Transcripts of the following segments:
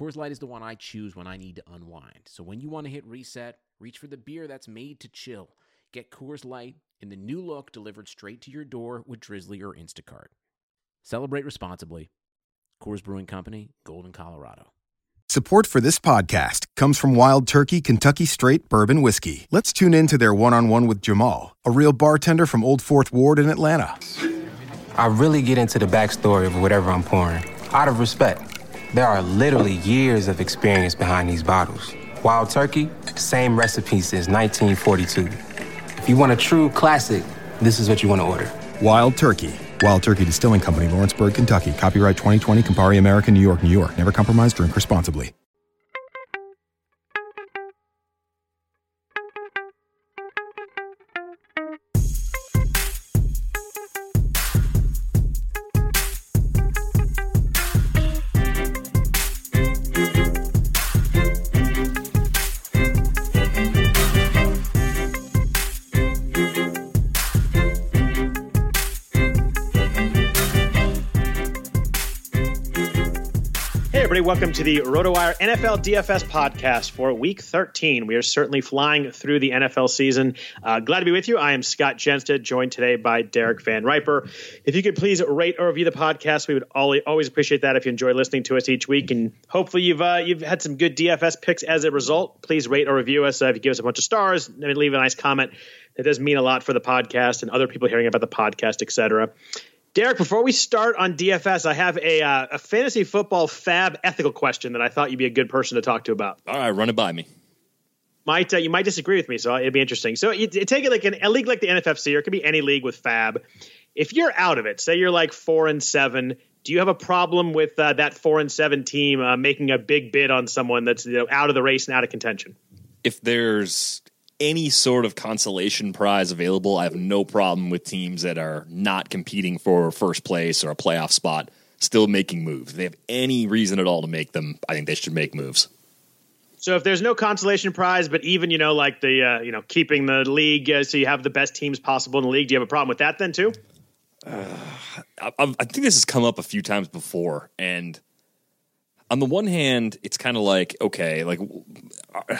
Coors Light is the one I choose when I need to unwind. So when you want to hit reset, reach for the beer that's made to chill. Get Coors Light in the new look delivered straight to your door with Drizly or Instacart. Celebrate responsibly. Coors Brewing Company, Golden, Colorado. Support for this podcast comes from Wild Turkey Kentucky Straight Bourbon Whiskey. Let's tune in to their one on one with Jamal, a real bartender from Old Fourth Ward in Atlanta. I really get into the backstory of whatever I'm pouring, out of respect. There are literally years of experience behind these bottles. Wild Turkey, same recipe since 1942. If you want a true classic, this is what you want to order. Wild Turkey. Wild Turkey Distilling Company, Lawrenceburg, Kentucky. Copyright 2020, Campari American, New York, New York. Never compromise, drink responsibly. Welcome to the RotoWire NFL DFS podcast for week 13. We are certainly flying through the NFL season. Uh, glad to be with you. I am Scott Jenstad, joined today by Derek Van Riper. If you could please rate or review the podcast, we would always appreciate that if you enjoy listening to us each week. And hopefully you've uh, you've had some good DFS picks as a result. Please rate or review us. Uh, if you give us a bunch of stars, leave a nice comment. It does mean a lot for the podcast and other people hearing about the podcast, etc. Derek, before we start on DFS, I have a, uh, a fantasy football FAAB ethical question that I thought you'd be a good person to talk to about. All right, run it by me. Might uh, you might disagree with me, so it'd be interesting. So you, you take it like an, a league like the NFFC, or it could be any league with FAAB. If you're out of it, say you're like four and seven, do you have a problem with uh, that four and seven team uh, making a big bid on someone that's you know, out of the race and out of contention? If there's any sort of consolation prize available, I have no problem with teams that are not competing for first place or a playoff spot still making moves. If they have any reason at all to make them, I think they should make moves. So if there's no consolation prize, but even you know like the uh, you know keeping the league uh, so you have the best teams possible in the league, do you have a problem with that then too? Uh, I, I, think this has come up a few times before, and on the one hand, it's kind of like okay, like uh,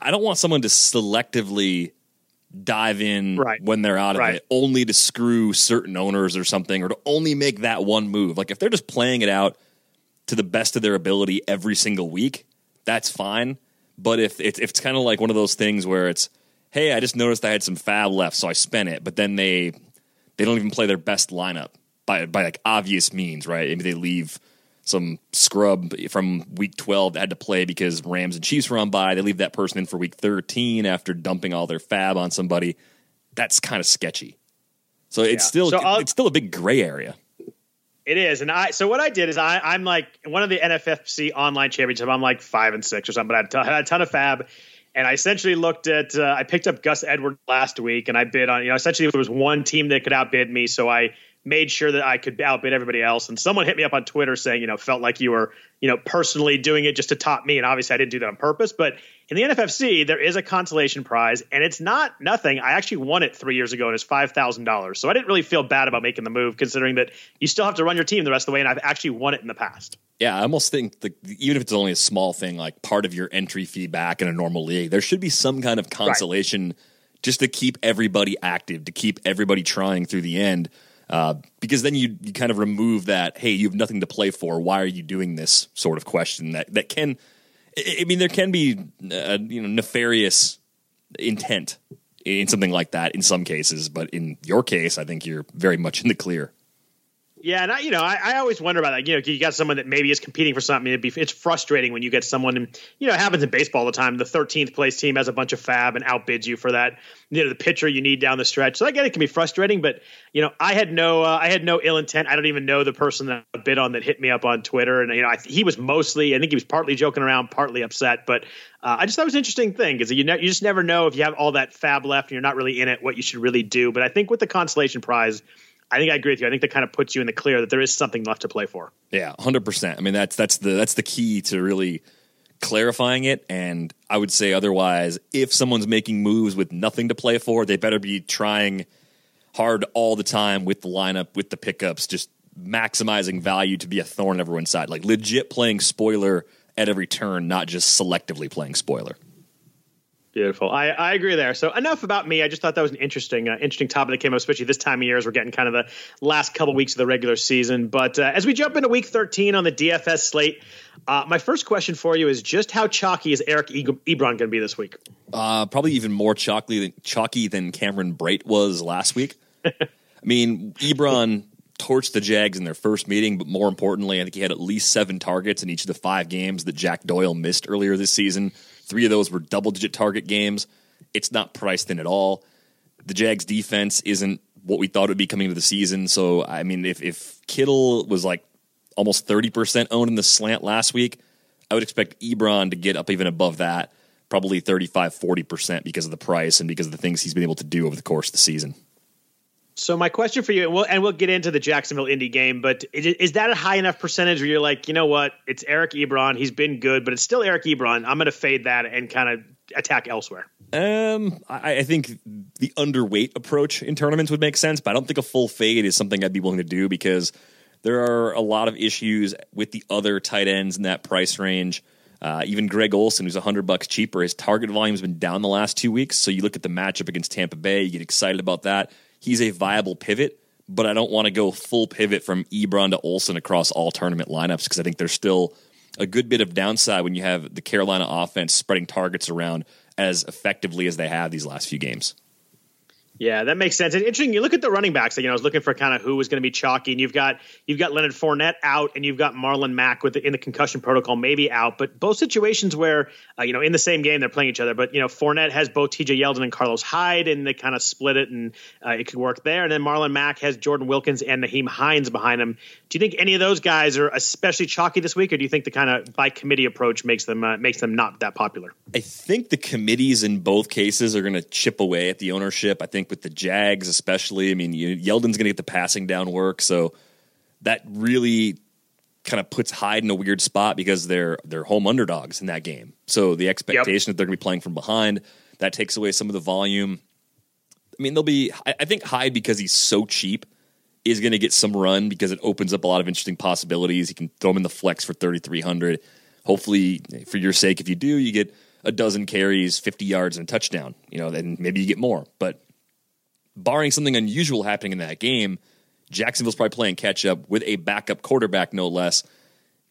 I don't want someone to selectively dive in right. when they're out of right. it only to screw certain owners or something or to only make that one move. Like if they're just playing it out to the best of their ability every single week, that's fine. But if it's if it's kind of like one of those things where it's, hey, I just noticed I had some FAAB left, so I spent it, but then they they don't even play their best lineup by by like obvious means, right? Maybe they leave some scrub from week 12 that had to play because Rams and Chiefs were on by. They leave that person in for week 13 after dumping all their FAAB on somebody. That's kind of sketchy. So it's yeah. still so it's still a big gray area. It is, and I so what I did is I I'm like one of the NFFC online championship. I'm like five and six or something. But I had, a ton, had a ton of FAAB, and I essentially looked at. Uh, I picked up Gus Edwards last week, and I bid on. You know, essentially there was one team that could outbid me, so I made sure that I could outbid everybody else. And someone hit me up on Twitter saying, you know, felt like you were, you know, personally doing it just to top me. And obviously I didn't do that on purpose. But in the NFFC, there is a consolation prize, and it's not nothing. I actually won it three years ago, and it's five thousand dollars. So I didn't really feel bad about making the move, considering that you still have to run your team the rest of the way, and I've actually won it in the past. Yeah, I almost think the, even if it's only a small thing, like part of your entry fee back in a normal league, there should be some kind of consolation right. just to keep everybody active, to keep everybody trying through the end. Uh, because then you you kind of remove that hey you have nothing to play for why are you doing this sort of question that that can I mean there can be uh, you know nefarious intent in something like that in some cases but in your case I think you're very much in the clear. Yeah, and I, you know, I, I, always wonder about that. You know, you got someone that maybe is competing for something. It'd be, it's frustrating when you get someone, and you know, it happens in baseball all the time. The 13th place team has a bunch of FAAB and outbids you for that. You know, the pitcher you need down the stretch. So I get it can be frustrating, but you know, I had no, uh, I had no ill intent. I don't even know the person that I bid on that hit me up on Twitter, and you know, I, he was mostly, I think he was partly joking around, partly upset, but uh, I just thought it was an interesting thing because you, ne- you just never know if you have all that FAAB left and you're not really in it, what you should really do. But I think with the consolation prize I think I agree with you. I think that kind of puts you in the clear that there is something left to play for. Yeah, hundred percent. I mean, that's that's the that's the key to really clarifying it. And I would say otherwise, if someone's making moves with nothing to play for, they better be trying hard all the time with the lineup, with the pickups, just maximizing value to be a thorn in everyone's side. Like legit playing spoiler at every turn, not just selectively playing spoiler. Beautiful. I, I agree there. So enough about me. I just thought that was an interesting uh, interesting topic that came up, especially this time of year as we're getting kind of the last couple weeks of the regular season. But uh, as we jump into Week 13 on the DFS slate, uh, my first question for you is just how chalky is Eric Ebron going to be this week? Uh, probably even more chalky than, chalky than Cameron Brate was last week. I mean, Ebron torched the Jags in their first meeting, but more importantly, I think he had at least seven targets in each of the five games that Jack Doyle missed earlier this season. Three of those were double digit target games. It's not priced in at all. The Jags defense isn't what we thought it would be coming into the season. So, I mean, if, if Kittle was like almost 30% owned in the slant last week, I would expect Ebron to get up even above that, probably 35, 40% because of the price and because of the things he's been able to do over the course of the season. So my question for you, and we'll, and we'll get into the Jacksonville Indy game, but is, is, that a high enough percentage where you're like, you know what, it's Eric Ebron, he's been good, but it's still Eric Ebron. I'm going to fade that and kind of attack elsewhere. Um, I, I, think the underweight approach in tournaments would make sense, but I don't think a full fade is something I'd be willing to do because there are a lot of issues with the other tight ends in that price range. Uh, even Greg Olsen, who's hundred bucks cheaper, his target volume has been down the last two weeks. So you look at the matchup against Tampa Bay, you get excited about that he's a viable pivot, but I don't want to go full pivot from Ebron to Olsen across all tournament lineups because I think there's still a good bit of downside when you have the Carolina offense spreading targets around as effectively as they have these last few games. Yeah, that makes sense. It's interesting. You look at the running backs. You know, I was looking for kind of who was going to be chalky, and you've got you've got Leonard Fournette out, and you've got Marlon Mack with the, in the concussion protocol, maybe out. But both situations where uh, you know in the same game they're playing each other. But you know, Fournette has both T.J. Yeldon and Carlos Hyde, and they kind of split it, and uh, it could work there. And then Marlon Mack has Jordan Wilkins and Nyheim Hines behind him. Do you think any of those guys are especially chalky this week, or do you think the kind of by committee approach makes them uh, makes them not that popular? I think the committees in both cases are going to chip away at the ownership. I think with the Jags especially. I mean, you, Yeldon's going to get the passing down work, so that really kind of puts Hyde in a weird spot because they're they're home underdogs in that game. So the expectation yep. that they're going to be playing from behind that takes away some of the volume. I mean, they'll be. I, I think Hyde because he's so cheap is going to get some run because it opens up a lot of interesting possibilities. You can throw him in the flex for thirty three hundred. Hopefully, for your sake, if you do, you get a dozen carries, fifty yards, and a touchdown. You know, then maybe you get more. But barring something unusual happening in that game, Jacksonville's probably playing catch up with a backup quarterback, no less.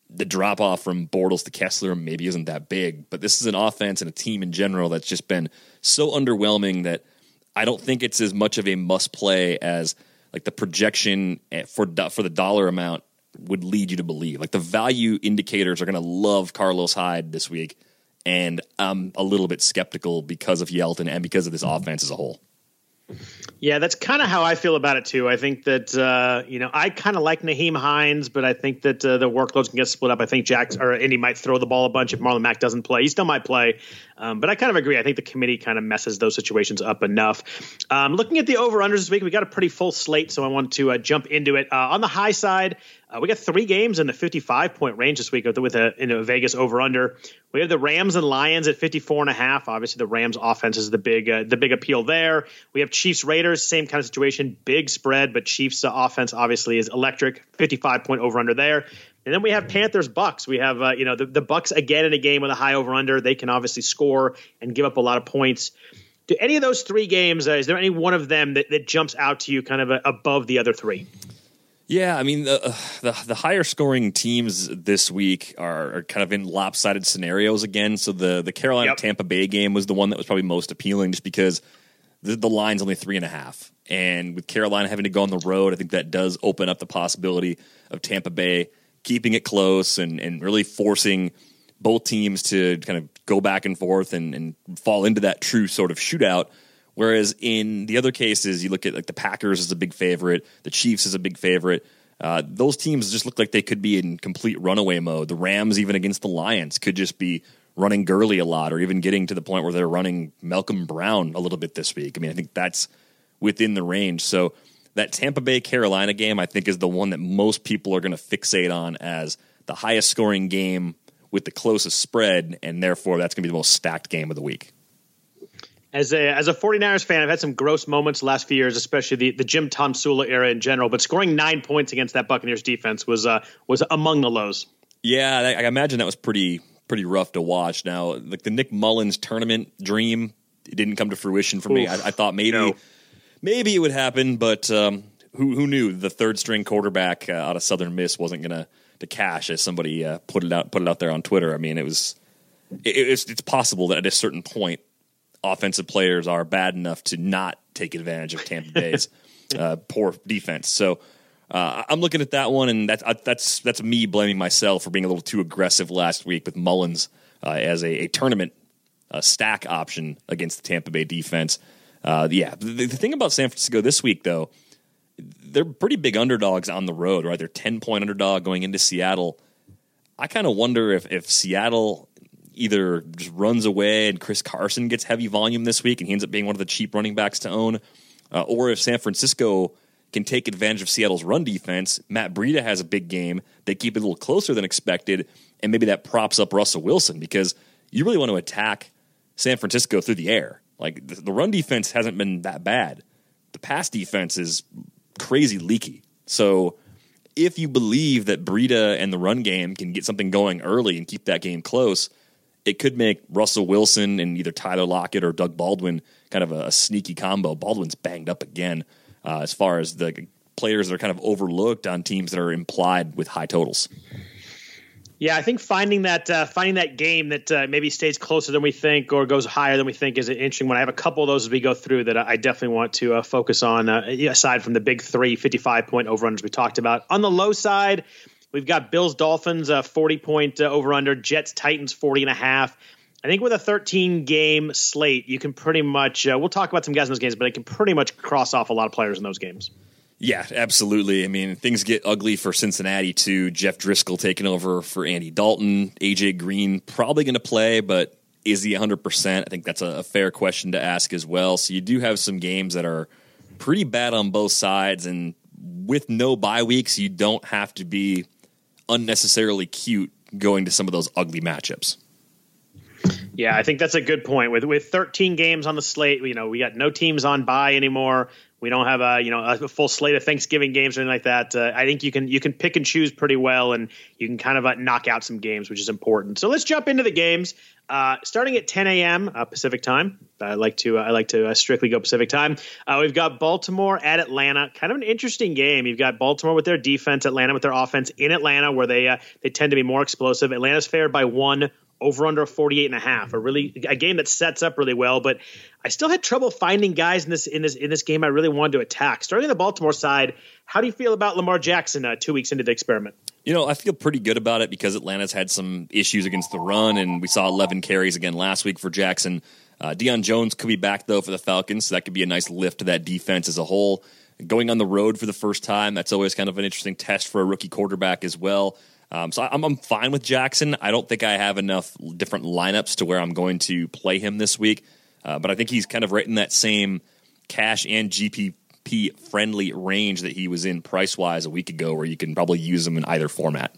The drop off from Bortles to Kessler maybe isn't that big, but this is an offense and a team in general that's just been so underwhelming that I don't think it's as much of a must play as like the projection for for the dollar amount would lead you to believe. Like the value indicators are going to love Carlos Hyde this week, and I'm a little bit skeptical because of Yeldon and because of this offense as a whole. Yeah, that's kind of how I feel about it too. I think that uh, you know I kind of like Nyheim Hines, but I think that uh, the workloads can get split up. I think Jack's or Indy might throw the ball a bunch if Marlon Mack doesn't play. He still might play, um, but I kind of agree. I think the committee kind of messes those situations up enough. Um, looking at the over unders this week, we got a pretty full slate, so I want to uh, jump into it. Uh, on the high side, uh, we got three games in the 55 point range this week with, with a, Vegas over under. We have the Rams and Lions at 54 and a half. Obviously, the Rams offense is the big uh, the big appeal there. We have Chiefs Raiders, same kind of situation, big spread, but Chiefs uh, offense obviously is electric. 55 point over under there. And then we have Panthers Bucks. We have uh, you know the, the Bucks again in a game with a high over under. They can obviously score and give up a lot of points. Do any of those three games? Uh, is there any one of them that, that jumps out to you kind of uh, above the other three? Yeah, I mean the, uh, the, the higher scoring teams this week are, are, kind of in lopsided scenarios again. So the the Carolina yep. Tampa Bay game was the one that was probably most appealing, just because the, the line's only three and a half, and with Carolina having to go on the road, I think that does open up the possibility of Tampa Bay keeping it close and and really forcing both teams to kind of go back and forth and, and fall into that true sort of shootout Whereas in the other cases, you look at like the Packers as a big favorite, the Chiefs as a big favorite. Uh, those teams just look like they could be in complete runaway mode. The Rams, even against the Lions, could just be running Gurley a lot, or even getting to the point where they're running Malcolm Brown a little bit this week. I mean, I think that's within the range. So that Tampa Bay Carolina game, I think, is the one that most people are going to fixate on as the highest scoring game with the closest spread, and therefore that's going to be the most stacked game of the week as a as a 49ers fan, I've had some gross moments the last few years, especially the, the Jim Tomsula era in general. But scoring nine points against that Buccaneers defense was uh, was among the lows. Yeah, I, I imagine that was pretty pretty rough to watch. Now, like the Nick Mullens tournament dream, it didn't come to fruition for Oof, me. I, I, thought maybe no. maybe it would happen, but um, who who knew the third string quarterback uh, out of Southern Miss wasn't gonna to cash as somebody uh, put it out put it out there on Twitter. I mean, it was it, it's, it's possible that at a certain point offensive players are bad enough to not take advantage of Tampa Bay's uh, poor defense. So uh, I'm looking at that one, and that's uh, that's that's me blaming myself for being a little too aggressive last week with Mullens uh, as a, a tournament stack option against the Tampa Bay defense. Uh, yeah, the, the thing about San Francisco this week, though, they're pretty big underdogs on the road, right? They're 10 point underdog going into Seattle. I kind of wonder if, if Seattle either just runs away and Chris Carson gets heavy volume this week and he ends up being one of the cheap running backs to own, uh, or if San Francisco can take advantage of Seattle's run defense. Matt Breida has a big game. They keep it a little closer than expected, and maybe that props up Russell Wilson because you really want to attack San Francisco through the air. Like the, the run defense hasn't been that bad. The pass defense is crazy leaky. So if you believe that Breida and the run game can get something going early and keep that game close, it could make Russell Wilson and either Tyler Lockett or Doug Baldwin kind of a, a sneaky combo. Baldwin's banged up again uh, as far as the players that are kind of overlooked on teams that are implied with high totals. Yeah, I think finding that uh, finding that game that uh, maybe stays closer than we think or goes higher than we think is an interesting one. I have a couple of those as we go through that I definitely want to uh, focus on. Uh, aside from the big three 55 point overruns we talked about, on the low side, We've got Bills Dolphins uh, 40 point uh, over under, Jets Titans 40 and a half. I think with a 13 game slate, you can pretty much, uh, we'll talk about some guys in those games, but it can pretty much cross off a lot of players in those games. Yeah, absolutely. I mean, things get ugly for Cincinnati too. Jeff Driskel taking over for Andy Dalton. AJ Green probably going to play, but is he 100%? I think that's a, a fair question to ask as well. So you do have some games that are pretty bad on both sides. And with no bye weeks, you don't have to be unnecessarily cute going to some of those ugly matchups. Yeah, I think that's a good point. With with 13 games on the slate, you know, we got no teams on bye anymore. We don't have a you know a full slate of Thanksgiving games or anything like that. Uh, I think you can you can pick and choose pretty well, and you can kind of uh, knock out some games, which is important. So let's jump into the games. Uh, starting at 10 a.m. Uh, Pacific time. I like to uh, I like to uh, strictly go Pacific time. we've got Baltimore at Atlanta. Kind of an interesting game. You've got Baltimore with their defense, Atlanta with their offense in Atlanta, where they they tend to be more explosive. Atlanta's fared by one over under 48 and a half a really a game that sets up really well but i still had trouble finding guys in this in this in this game i really wanted to attack starting on the baltimore side how do you feel about lamar jackson uh, two weeks into the experiment you know i feel pretty good about it because atlanta's had some issues against the run and we saw 11 carries again last week for jackson Uh, Deion Jones could be back though for the Falcons, so that could be a nice lift to that defense as a whole. Going on the road for the first time, that's always kind of an interesting test for a rookie quarterback as well. Um, so I'm, I'm fine with Jackson. I don't think I have enough different lineups to where I'm going to play him this week, uh, but I think he's kind of right in that same cash and GPP friendly range that he was in price wise a week ago, where you can probably use him in either format.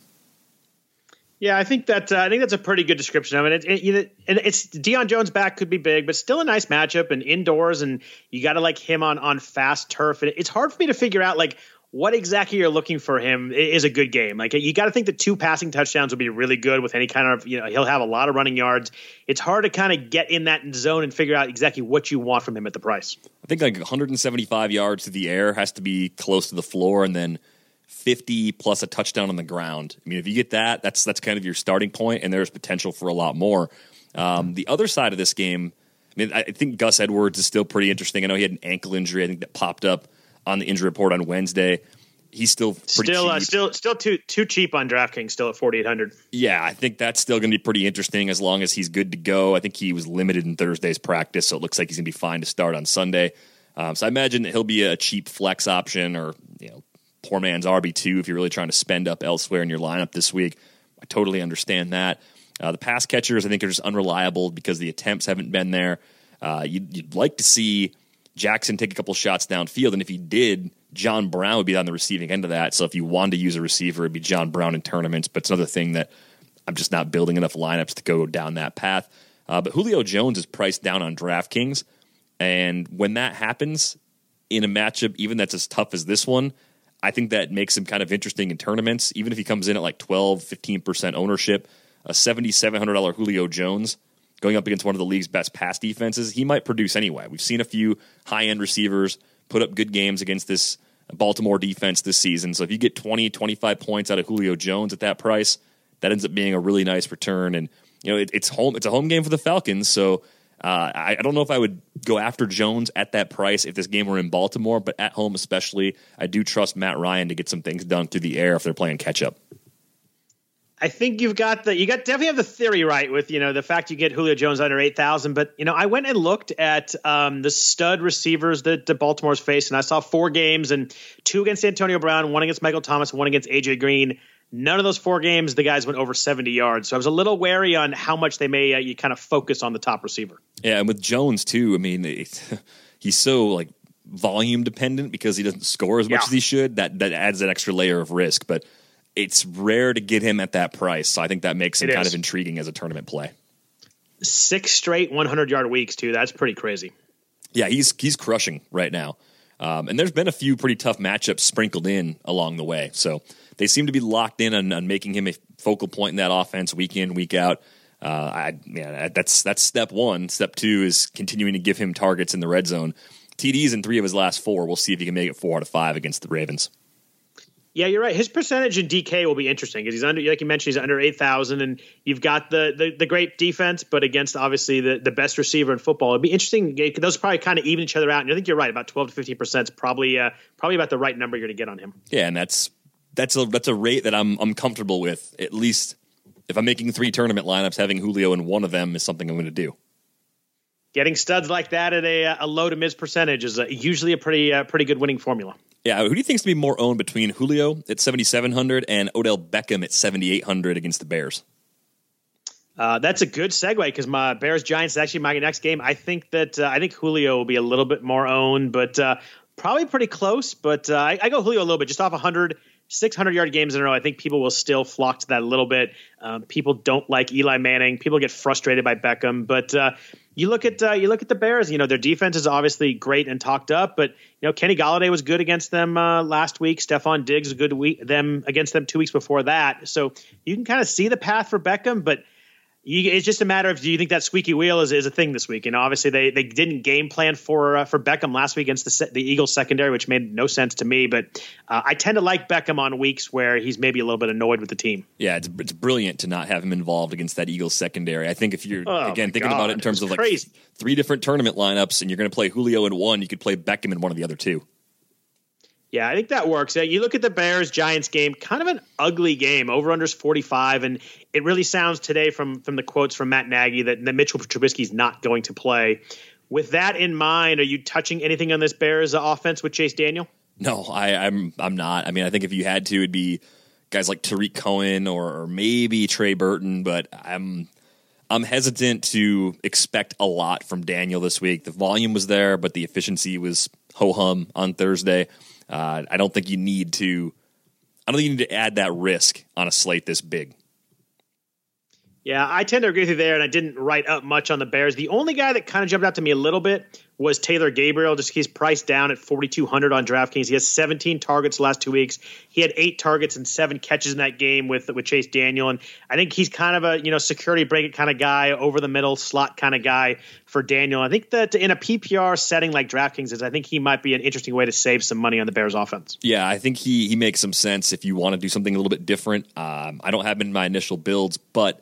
Yeah, I think that uh, I think that's a pretty good description of it. It, it, it. It's Deion Jones back could be big, but still a nice matchup and indoors, and you got to like him on on fast turf. And it's hard for me to figure out like what exactly you're looking for him is a good game. Like you got to think that two passing touchdowns would be really good with any kind of you know he'll have a lot of running yards. It's hard to kind of get in that zone and figure out exactly what you want from him at the price. I think like 175 yards to the air has to be close to the floor, and then 50 plus a touchdown on the ground. I mean, if you get that, that's that's kind of your starting point, and there's potential for a lot more. Um, the other side of this game, I mean, I think Gus Edwards is still pretty interesting. I know he had an ankle injury. I think that popped up on the injury report on Wednesday. He's still still uh, still still too too cheap on DraftKings. Still at forty eight hundred. Yeah, I think that's still going to be pretty interesting as long as he's good to go. I think he was limited in Thursday's practice, so it looks like he's going to be fine to start on Sunday. Um, so I imagine that he'll be a cheap flex option or you know poor man's RB two if you're really trying to spend up elsewhere in your lineup this week. I totally understand that. Uh, the pass catchers I think are just unreliable because the attempts haven't been there. Uh, you'd, you'd like to see Jackson take a couple shots downfield, and if he did, John Brown would be on the receiving end of that. So if you wanted to use a receiver, it'd be John Brown in tournaments. But it's another thing that I'm just not building enough lineups to go down that path. Uh, but Julio Jones is priced down on DraftKings, and when that happens in a matchup, even that's as tough as this one, I think that makes him kind of interesting in tournaments. Even if he comes in at like 12, 15% ownership, a $7,700 Julio Jones going up against one of the league's best pass defenses, he might produce anyway. We've seen a few high end receivers put up good games against this Baltimore defense this season. So if you get 20, 25 points out of Julio Jones at that price, that ends up being a really nice return. And you know, it, it's home. It's a home game for the Falcons. So uh, I, I, don't know if I would go after Jones at that price if this game were in Baltimore, but at home especially, I do trust Matt Ryan to get some things done through the air if they're playing catch up. I think you've got the you got definitely have the theory right with you know the fact you get Julio Jones under eight thousand, but you know I went and looked at um, the stud receivers that, that Baltimore's faced, and I saw four games and two against Antonio Brown, one against Michael Thomas, one against AJ Green. None of those four games the guys went over seventy yards, so I was a little wary on how much they may uh, you kind of focus on the top receiver. Yeah, and with Jones too, I mean it, he's so like volume dependent because he doesn't score as much yeah. as he should. That that adds an extra layer of risk, but it's rare to get him at that price. So I think that makes him it kind is. of intriguing as a tournament play. Six straight 100 yard weeks too. That's pretty crazy. Yeah, he's he's crushing right now. Um, and there's been a few pretty tough matchups sprinkled in along the way. So they seem to be locked in on, on making him a focal point in that offense week in, week out. Uh, I, yeah, that's that's step one. Step two is continuing to give him targets in the red zone. TDs in three of his last four. We'll see if he can make it four out of five against the Ravens. Yeah, you're right. His percentage in DK will be interesting because he's under, like you mentioned, he's under eight thousand, and you've got the, the, the great defense, but against obviously the, the best receiver in football. It'd be interesting. Those probably kind of even each other out. And I think you're right. About twelve to fifteen percent is probably uh, probably about the right number you're going to get on him. Yeah, and that's that's a that's a rate that I'm I'm comfortable with. At least if I'm making three tournament lineups, having Julio in one of them is something I'm going to do. Getting studs like that at a, a low to mid percentage is a, usually a pretty uh, pretty good winning formula. Yeah, who do you think is going to be more owned between Julio at 7,700 and Odell Beckham at 7,800 against the Bears? Uh, that's a good segue because my Bears Giants is actually my next game. I think that uh, I think Julio will be a little bit more owned, but uh, probably pretty close. But uh, I, I, go Julio a little bit, just off 100, 600 yard games in a row. I think people will still flock to that a little bit. Um, people don't like Eli Manning. People get frustrated by Beckham, but uh, you look at uh, you look at the Bears. You know their defense is obviously great and talked up, but you know Kenny Golladay was good against them uh, last week. Stefon Diggs was good week them against them two weeks before that. So you can kind of see the path for Beckham, but you, it's just a matter of do you think that squeaky wheel is, is a thing this week? And obviously they they didn't game plan for uh, for Beckham last week against the the Eagles secondary, which made no sense to me. But uh, I tend to like Beckham on weeks where he's maybe a little bit annoyed with the team. Yeah, it's it's brilliant to not have him involved against that Eagles secondary. I think if you're oh again thinking God, about it in terms of like crazy. three different tournament lineups, and you're going to play Julio in one, you could play Beckham in one of the other two. Yeah, I think that works. You look at the Bears Giants game, kind of an ugly game. Over unders 45, and it really sounds today from from the quotes from Matt Nagy that, that Mitchell is not going to play. With that in mind, are you touching anything on this Bears offense with Chase Daniel? No, I, I'm I'm not. I mean, I think if you had to, it'd be guys like Tarik Cohen or, or maybe Trey Burton, but I'm I'm hesitant to expect a lot from Daniel this week. The volume was there, but the efficiency was ho hum on Thursday. Uh, I don't think you need to. I don't think you need to add that risk on a slate this big. Yeah, I tend to agree with you there, and I didn't write up much on the Bears. The only guy that kind of jumped out to me a little bit was Taylor Gabriel. Just he's priced down at 4,200 on DraftKings. He has 17 targets last two weeks. He had eight targets and seven catches in that game with with Chase Daniel, and I think he's kind of a you know security blanket kind of guy, over the middle slot kind of guy for Daniel. I think that in a PPR setting like DraftKings is, I think he might be an interesting way to save some money on the Bears offense. Yeah, I think he he makes some sense if you want to do something a little bit different. Um, I don't have him in my initial builds, but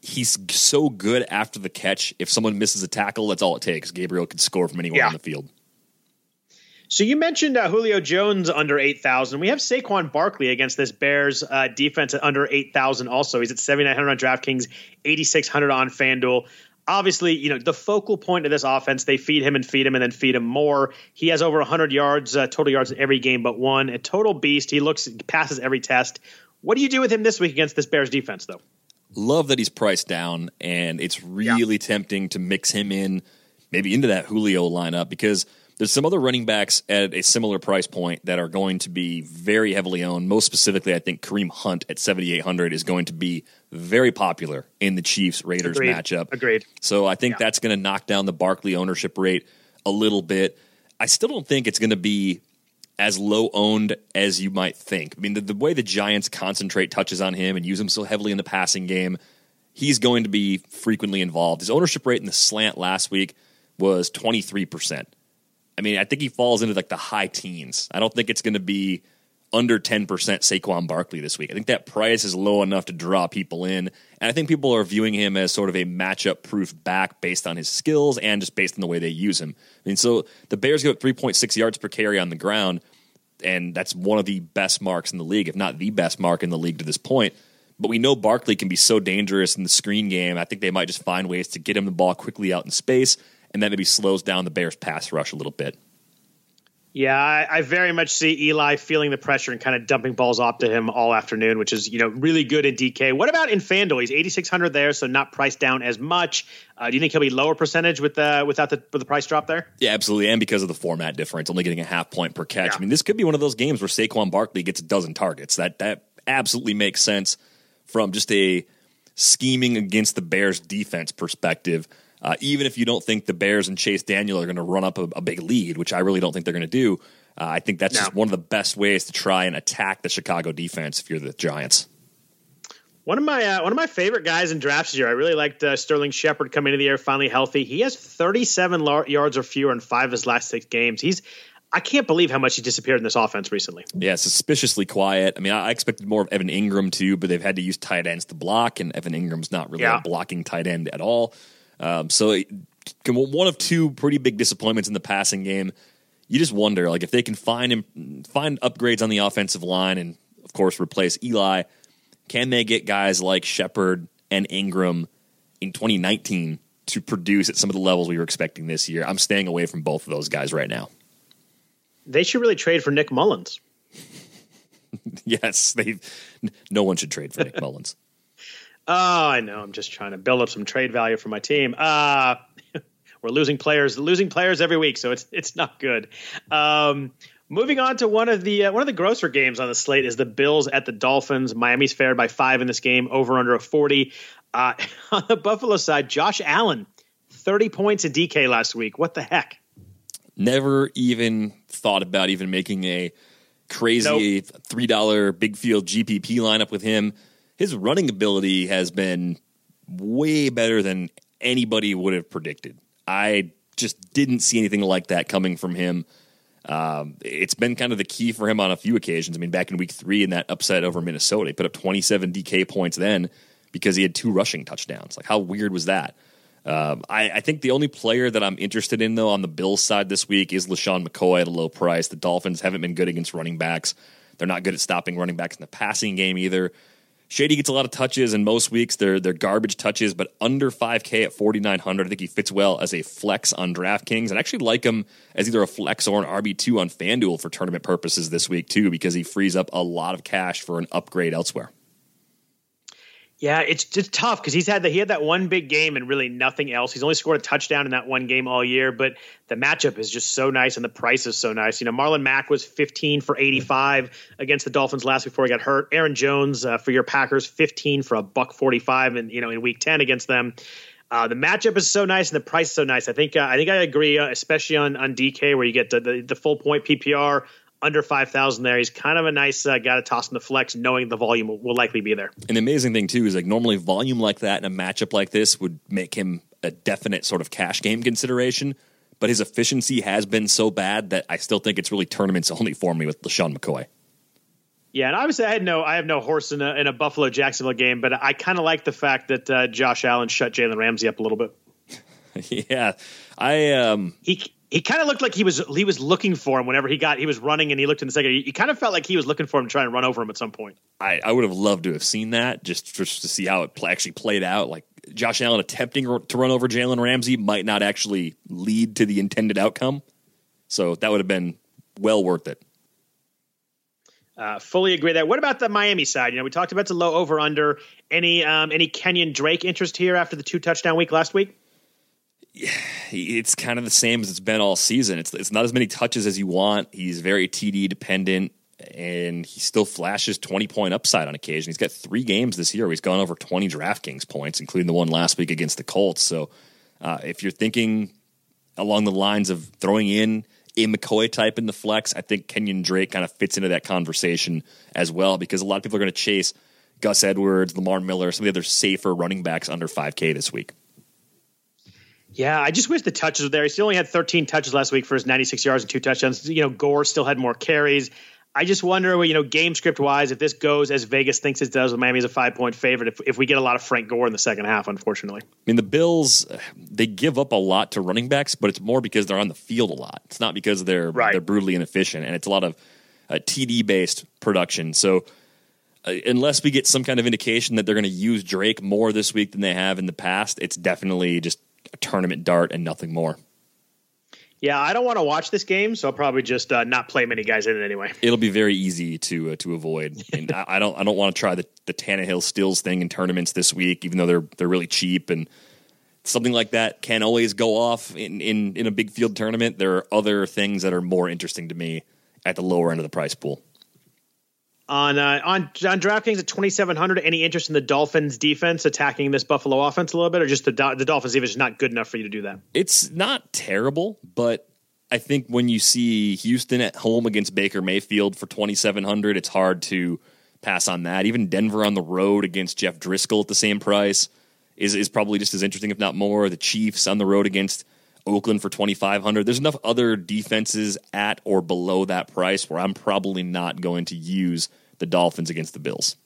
he's so good after the catch. If someone misses a tackle, that's all it takes. Gabriel could score from anywhere yeah. on the field. So you mentioned uh, Julio Jones under eight thousand. We have Saquon Barkley against this Bears uh, defense at under eight thousand. Also, he's at seventy nine hundred on DraftKings, eighty six hundred on FanDuel. Obviously, you know the focal point of this offense. They feed him and feed him and then feed him more. He has over hundred yards, uh, total yards in every game but one. A total beast. He looks passes every test. What do you do with him this week against this Bears defense, though? Love that he's priced down, and it's really yeah. tempting to mix him in, maybe into that Julio lineup because there's some other running backs at a similar price point that are going to be very heavily owned. Most specifically, I think Kareem Hunt at 7,800 is going to be very popular in the Chiefs Raiders Agreed. matchup. Agreed. So I think yeah. that's going to knock down the Barkley ownership rate a little bit. I still don't think it's going to be as low owned as you might think. I mean, the, the, way the Giants concentrate touches on him and use him so heavily in the passing game, he's going to be frequently involved. His ownership rate in the slant last week was 23%. I mean, I think he falls into like the high teens. I don't think it's going to be under 10% Saquon Barkley this week. I think that price is low enough to draw people in. And I think people are viewing him as sort of a matchup proof back based on his skills and just based on the way they use him. I mean, so the Bears go 3.6 yards per carry on the ground, and that's one of the best marks in the league, if not the best mark in the league to this point. But we know Barkley can be so dangerous in the screen game. I think they might just find ways to get him the ball quickly out in space, and that maybe slows down the Bears' pass rush a little bit. Yeah, I, I, very much see Eli feeling the pressure and kind of dumping balls off to him all afternoon, which is you know really good in DK. What about in Fanduel? He's eighty six hundred there, so not priced down as much. Uh, do you think he'll be lower percentage with the without the with the price drop there? Yeah, absolutely, and because of the format difference, only getting a half point per catch. Yeah. I mean, this could be one of those games where Saquon Barkley gets a dozen targets. That that absolutely makes sense from just a scheming against the Bears defense perspective. Uh, even if you don't think the Bears and Chase Daniel are going to run up a, a, big lead, which I really don't think they're going to do, uh, I think that's no. just one of the best ways to try and attack the Chicago defense if you're the Giants. One of my uh, one of my favorite guys in drafts this year. I really liked uh, Sterling Shepard coming into the air finally healthy. He has 37 yards or fewer in five of his last six games. He's I can't believe how much he disappeared in this offense recently. Yeah, suspiciously quiet. I mean, I expected more of Evan Engram too, but they've had to use tight ends to block, and Evan Engram's not really yeah. a blocking tight end at all. Um, so one of two pretty big disappointments in the passing game. You just wonder, like, if they can find him, find upgrades on the offensive line, and of course replace Eli. Can they get guys like Shepard and Engram in 2019 to produce at some of the levels we were expecting this year? I'm staying away from both of those guys right now. They should really trade for Nick Mullens. yes, they. No one should trade for Nick Mullens. Oh, I know. I'm just trying to build up some trade value for my team. Uh, we're losing players, losing players every week, so it's it's not good. Um, moving on to one of the uh, one of the grosser games on the slate is the Bills at the Dolphins. Miami's fared by five in this game, over under a forty. Uh, on the Buffalo side, Josh Allen, thirty points in DK last week. What the heck? Never even thought about even making a crazy nope. three dollar big field GPP lineup with him his running ability has been way better than anybody would have predicted. I just didn't see anything like that coming from him. Um, it's been kind of the key for him on a few occasions. I mean, back in week three in that upset over Minnesota, he put up 27 DK points then because he had two rushing touchdowns. Like, how weird was that? Um, I, I, think the only player that I'm interested in, though, on the Bills side this week is LeSean McCoy at a low price. The Dolphins haven't been good against running backs. They're not good at stopping running backs in the passing game either. Shady gets a lot of touches, and most weeks they're they're garbage touches, but under 5K at 4,900. I think he fits well as a flex on DraftKings, and I actually like him as either a flex or an RB2 on FanDuel for tournament purposes this week, too, because he frees up a lot of cash for an upgrade elsewhere. Yeah, it's just tough because he's had that he had that one big game and really nothing else. He's only scored a touchdown in that one game all year, but the matchup is just so nice and the price is so nice. You know, Marlon Mack was 15 for 85 against the Dolphins last before he got hurt. Aaron Jones uh, for your Packers 15 for a buck 45 and you know in week 10 against them. Uh, the matchup is so nice and the price is so nice. I think uh, I think I agree, uh, especially on on DK where you get the, the, the full point PPR under 5,000 there. He's kind of a nice uh, guy to toss in the flex, knowing the volume will, will, likely be there. And the amazing thing, too, is like normally volume like that in a matchup like this would make him a definite sort of cash game consideration. But his efficiency has been so bad that I still think it's really tournaments only for me with LeSean McCoy. Yeah, and obviously I had no, I have no horse in a, in a Buffalo Jacksonville game, but I kind of like the fact that uh, Josh Allen shut Jalen Ramsey up a little bit. yeah, I um, he he kind of looked like he was he was looking for him whenever he got he was running and he looked in the second. He, he kind of felt like he was looking for him to try and run over him at some point. I, I would have loved to have seen that just just to see how it actually played out. Like Josh Allen attempting to run over Jalen Ramsey might not actually lead to the intended outcome. So that would have been well worth it. Uh, fully agree there. What about the Miami side? You know, we talked about the low over under. Any um, any Kenyon Drake interest here after the two touchdown week last week? It's kind of the same as it's been all season. It's it's not as many touches as you want. He's very TD dependent, and he still flashes twenty point upside on occasion. He's got three games this year. He's gone over twenty DraftKings points, including the one last week against the Colts. So, uh, if you're thinking along the lines of throwing in a McCoy type in the flex, I think Kenyon Drake kind of fits into that conversation as well because a lot of people are going to chase Gus Edwards, Lamar Miller, some of the other safer running backs under 5K this week. Yeah, I just wish the touches were there. He still only had 13 touches last week for his 96 yards and two touchdowns. You know, Gore still had more carries. I just wonder, you know, game script wise, if this goes as Vegas thinks it does with Miami as a five point favorite, if, if we get a lot of Frank Gore in the second half, unfortunately. I mean, the Bills, they give up a lot to running backs, but it's more because they're on the field a lot. It's not because they're right. they're brutally inefficient, and it's a lot of uh, TD based production. So, uh, unless we get some kind of indication that they're going to use Drake more this week than they have in the past, it's definitely just tournament dart and nothing more. Yeah, I don't want to watch this game, so I'll probably just uh, not play many guys in it anyway. It'll be very easy to uh, to avoid, and I, I, don't I don't want to try the the Tannehill Stills thing in tournaments this week, even though they're they're really cheap and something like that can always go off in in in a big field tournament. There are other things that are more interesting to me at the lower end of the price pool on uh, on on DraftKings at twenty seven hundred. Any interest in the Dolphins defense attacking this Buffalo offense a little bit, or just the the Dolphins defense is not good enough for you to do that? It's not terrible, but I think when you see Houston at home against Baker Mayfield for twenty seven hundred, it's hard to pass on that. Even Denver on the road against Jeff Driskel at the same price is is probably just as interesting, if not more. The Chiefs on the road against Oakland for 2500 There's enough other defenses at or below that price where I'm probably not going to use the Dolphins against the Bills.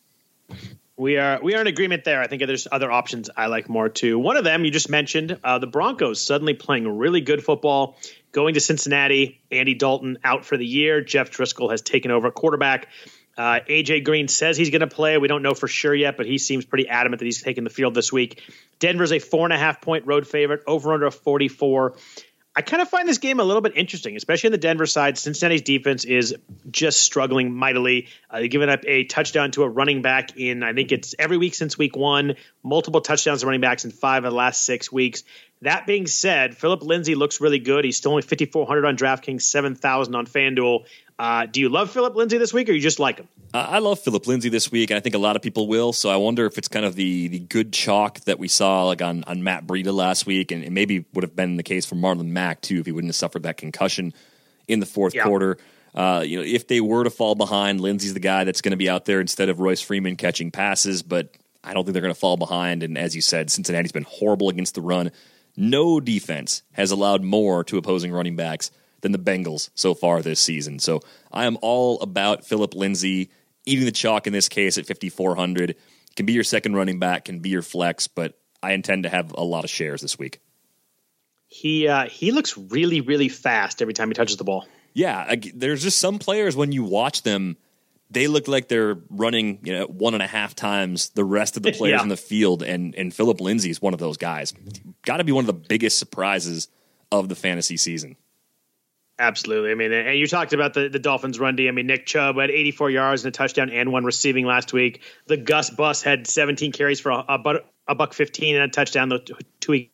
We are we are in agreement there. I think there's other options I like more too. One of them you just mentioned, uh, the Broncos suddenly playing really good football, going to Cincinnati. Andy Dalton out for the year. Jeff Driskel has taken over quarterback. Uh, AJ Green says he's going to play. We don't know for sure yet, but he seems pretty adamant that he's taking the field this week. Denver's a four and a half point road favorite, over under a 44. I kind of find this game a little bit interesting, especially on the Denver side. Cincinnati's defense is just struggling mightily. Uh, they've given up a touchdown to a running back in, I think it's every week since week one, multiple touchdowns to running backs in five of the last six weeks. That being said, Phillip Lindsay looks really good. He's still only 5,400 on DraftKings, 7,000 on FanDuel. Uh, do you love Phillip Lindsay this week, or you just like him? Uh, I love Phillip Lindsay this week, and I think a lot of people will. So I wonder if it's kind of the the good chalk that we saw like on on Matt Breida last week, and it maybe would have been the case for Marlon Mack too if he wouldn't have suffered that concussion in the fourth yeah. quarter. Uh, you know, if they were to fall behind, Lindsay's the guy that's going to be out there instead of Royce Freeman catching passes. But I don't think they're going to fall behind. And as you said, Cincinnati's been horrible against the run. No defense has allowed more to opposing running backs than the Bengals so far this season. So I am all about Phillip Lindsay eating the chalk in this case at 5,400. Can be your second running back, can be your flex, but I intend to have a lot of shares this week. He uh, he looks really really fast every time he touches the ball. Yeah, there's just some players when you watch them, they look like they're running you know one and a half times the rest of the players yeah. in the field, and and Phillip Lindsay is one of those guys. Got to be one of the biggest surprises of the fantasy season. Absolutely. I mean, and you talked about the, the Dolphins' run D. I mean, Nick Chubb had 84 yards and a touchdown and one receiving last week. The Gus Bus had 17 carries for a, a, a buck 15 and a touchdown the two weeks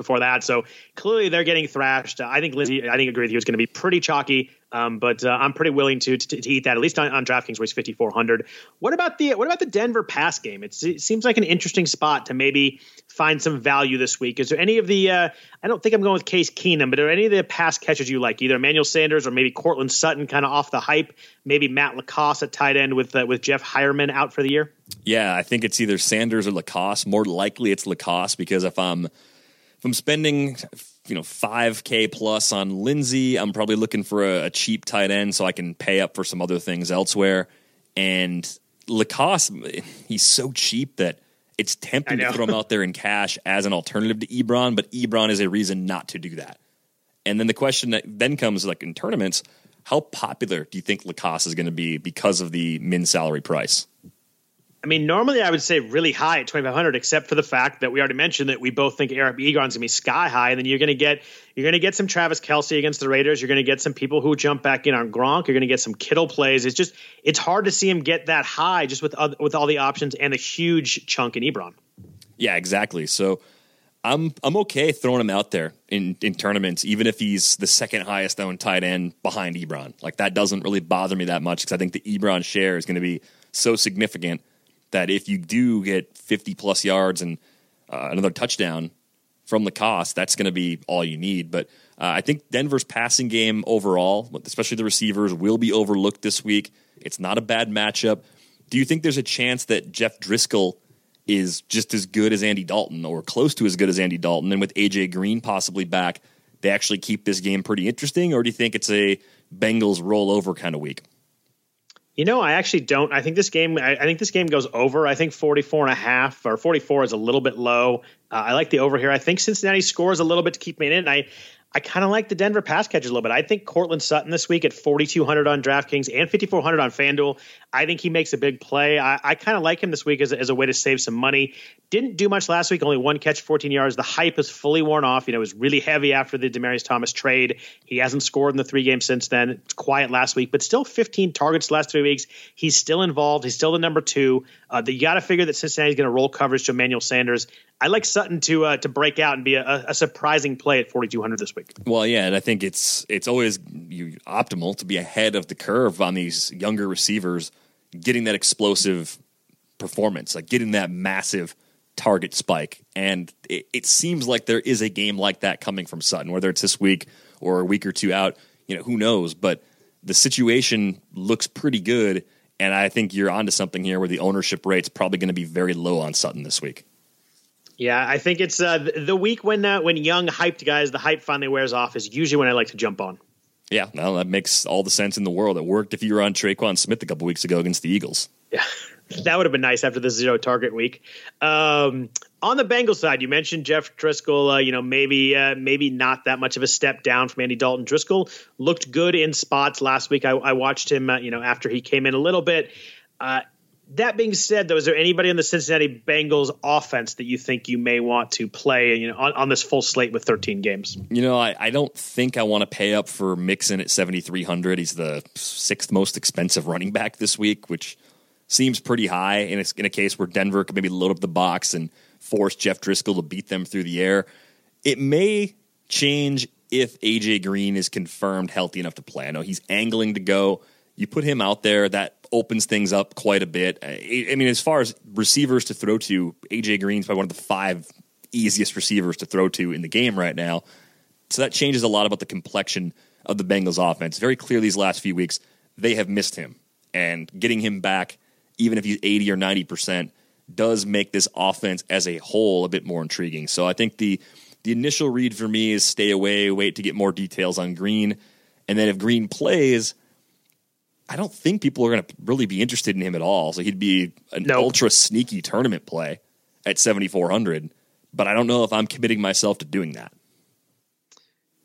before that. So clearly they're getting thrashed. I think Lindsay, I think agree with you, is going to be pretty chalky. Um, but uh, I'm pretty willing to, to, to eat that at least on, on DraftKings where he's 5400. What about the what about the Denver pass game? It's, it seems like an interesting spot to maybe find some value this week. Is there any of the? Uh, I don't think I'm going with Case Keenum, but are any of the pass catches you like? Either Emmanuel Sanders or maybe Courtland Sutton, kind of off the hype. Maybe Matt LaCosse at tight end with uh, with Jeff Heuerman out for the year. Yeah, I think it's either Sanders or LaCosse. More likely, it's LaCosse because if I'm if I'm spending you know 5k plus on Lindsay, I'm probably looking for a, a, cheap tight end so I can pay up for some other things elsewhere. And LaCosse, he's so cheap that it's tempting to throw him out there in cash as an alternative to Ebron, but Ebron is a reason not to do that. And then the question that then comes like in tournaments, how popular do you think LaCosse is going to be because of the min salary price? I mean, normally I would say really high at 2,500, except for the fact that we already mentioned that we both think Eric Ebron's to be sky high, and then you're to get you're to get some Travis Kelce against the Raiders. You're to get some people who jump back in on Gronk. You're to get some Kittle plays. It's just it's hard to see him get that high just with other, with all the options and the huge chunk in Ebron. Yeah, exactly. So I'm I'm okay throwing him out there in in tournaments, even if he's the second highest owned tight end behind Ebron. Like that doesn't really bother me that much because I think the Ebron share is to be so significant that if you do get 50 plus yards and uh, another touchdown from the cost, that's going to be all you need. But uh, I think Denver's passing game overall, especially the receivers, will be overlooked this week. It's not a bad matchup. Do you think there's a chance that Jeff Driskel is just as good as Andy Dalton or close to as good as Andy Dalton? And with AJ Green possibly back, they actually keep this game pretty interesting? Or do you think it's a Bengals rollover kind of week? You know, I actually don't. I think this game. I, I, think this game goes over. I think 44 and a half or 44 is a little bit low. Uh, I like the over here. I think Cincinnati scores a little bit to keep me in I, I kind of like the Denver pass catchers a little bit. I think Courtland Sutton this week at 4,200 on DraftKings and 5,400 on FanDuel. I think he makes a big play. I, I kind of like him this week as as a way to save some money. Didn't do much last week, only one catch, 14 yards. The hype is fully worn off. You know, it was really heavy after the Demaryius Thomas trade. He hasn't scored in the three games since then. It's quiet last week, but still 15 targets last three weeks. He's still involved. He's still the number two. Uh, you got to figure that Cincinnati's going to roll coverage to Emmanuel Sanders. I like Sutton to uh, to break out and be a, a surprising play at 4,200 this week. Well, yeah, and I think it's it's always optimal to be ahead of the curve on these younger receivers, getting that explosive performance, like getting that massive target spike. And it, it seems like there is a game like that coming from Sutton, whether it's this week or a week or two out. You know, who knows? But the situation looks pretty good. And I think you're onto something here where the ownership rate's probably going to be very low on Sutton this week. Yeah, I think it's uh, the week when uh, when young hyped guys the hype finally wears off is usually when I like to jump on. Yeah, well, that makes all the sense in the world. It worked if you were on Tre'Quan Smith a couple weeks ago against the Eagles. Yeah, that would have been nice after the zero target week. Um, on the Bengals side, you mentioned Jeff Driskel. Uh, you know, maybe uh, maybe not that much of a step down from Andy Dalton. Driskel looked good in spots last week. I, I watched him. Uh, you know, after he came in a little bit. That being said, though, is there anybody on the Cincinnati Bengals offense that you think you may want to play, you know, on, on this full slate with 13 games? You know, I, I don't think I want to pay up for Mixon at 7,300. He's the sixth most expensive running back this week, which seems pretty high in a, in a case where Denver could maybe load up the box and force Jeff Driskel to beat them through the air. It may change if AJ Green is confirmed healthy enough to play. I know he's angling to go. You put him out there, that opens things up quite a bit. Uh, I mean, as far as receivers to throw to, AJ Green's probably one of the five easiest receivers to throw to in the game right now. So that changes a lot about the complexion of the Bengals offense. Very clear these last few weeks, they have missed him. And getting him back, even if he's 80 or 90%, does make this offense as a whole a bit more intriguing. So I think the the initial read for me is stay away, wait to get more details on Green. And then if Green plays, I don't think people are going to really be interested in him at all. So he'd be an nope. ultra sneaky tournament play. at 7,400, but I don't know if I'm committing myself to doing that.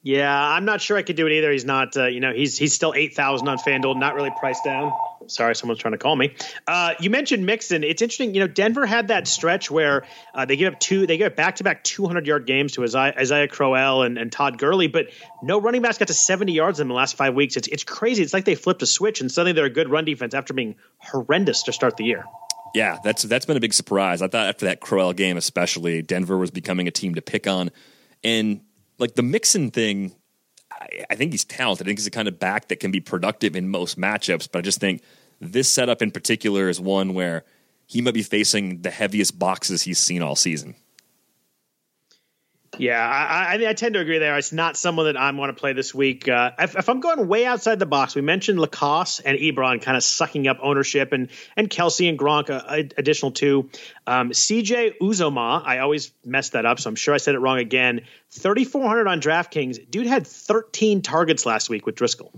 Yeah, I'm not sure I could do it either. He's not, uh, you know, he's he's still eight thousand on FanDuel, not really priced down. Sorry, someone's trying to call me. Uh, you mentioned Mixon. It's interesting. You know, Denver had that stretch where uh, they give up two, they give back to back 200 yard games to Isaiah, Isaiah Crowell and, and Todd Gurley, but no running backs got to 70 yards in the last five weeks. It's it's crazy. It's like they flipped a switch and suddenly they're a good run defense after being horrendous to start the year. Yeah, that's that's been a big surprise. I thought after that Crowell game, especially, Denver was becoming a team to pick on, and like the Mixon thing I, think he's talented. I think he's the kind of back that can be productive in most matchups. But I just think this setup in particular is one where he might be facing the heaviest boxes he's seen all season. Yeah, I, I, I, tend to agree there. It's not someone that I want to play this week. Uh, if, if, I'm going way outside the box, we mentioned LaCosse and Ebron kind of sucking up ownership, and and Kelce and Gronk uh, additional two. Um, CJ Uzoma, I always mess that up, so I'm sure I said it wrong again. 3,400 on DraftKings. Dude had 13 targets last week with Driskel.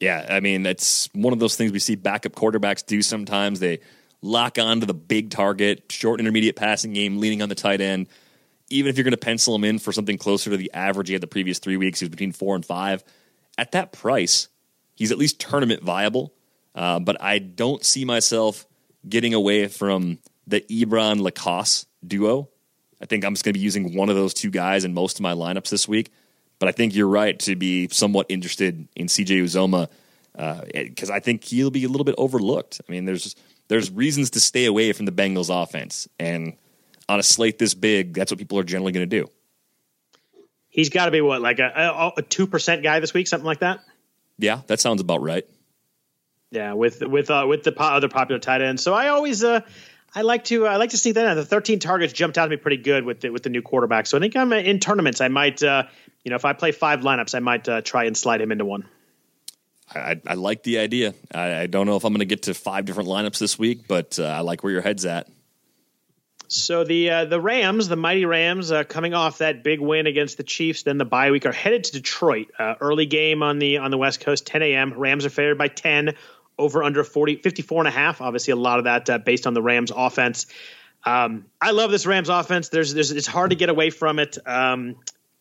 Yeah, I mean it's one of those things we see backup quarterbacks do sometimes. They lock on to the big target, short intermediate passing game, leaning on the tight end even if you're going to pencil him in for something closer to the average he had the previous three weeks, he was between four and five. At that price, he's at least tournament viable. Uh, but I don't see myself getting away from the Ebron LaCosse duo. I think I'm just going to be using one of those two guys in most of my lineups this week. But I think you're right to be somewhat interested in CJ Uzomah because uh, I think he'll be a little bit overlooked. I mean, there's there's reasons to stay away from the Bengals offense, and on a slate this big, that's what people are generally going to do. He's got to be what, like a two percent guy this week, something like that. Yeah, that sounds about right. Yeah, with with uh, with the po- other popular tight ends. So I always uh, I like to uh, I like to see that. The 13 targets jumped out to me pretty good with the, with the new quarterback. So I think I'm uh, in tournaments. I might uh, you know if I play five lineups, I might uh, try and slide him into one. I, I like the idea. I, I, don't know if I'm going to get to five different lineups this week, but I like where your head's at. So the uh, the Rams, the mighty Rams, uh, coming off that big win against the Chiefs, then the bye week, are headed to Detroit. Uh, early game on the on the West Coast, 10 a.m. Rams are favored by 10, over under 40, 54 and a half. Obviously, a lot of that uh, based on the Rams offense. Um, I love this Rams offense. There's, there's, it's hard to get away from it. Um,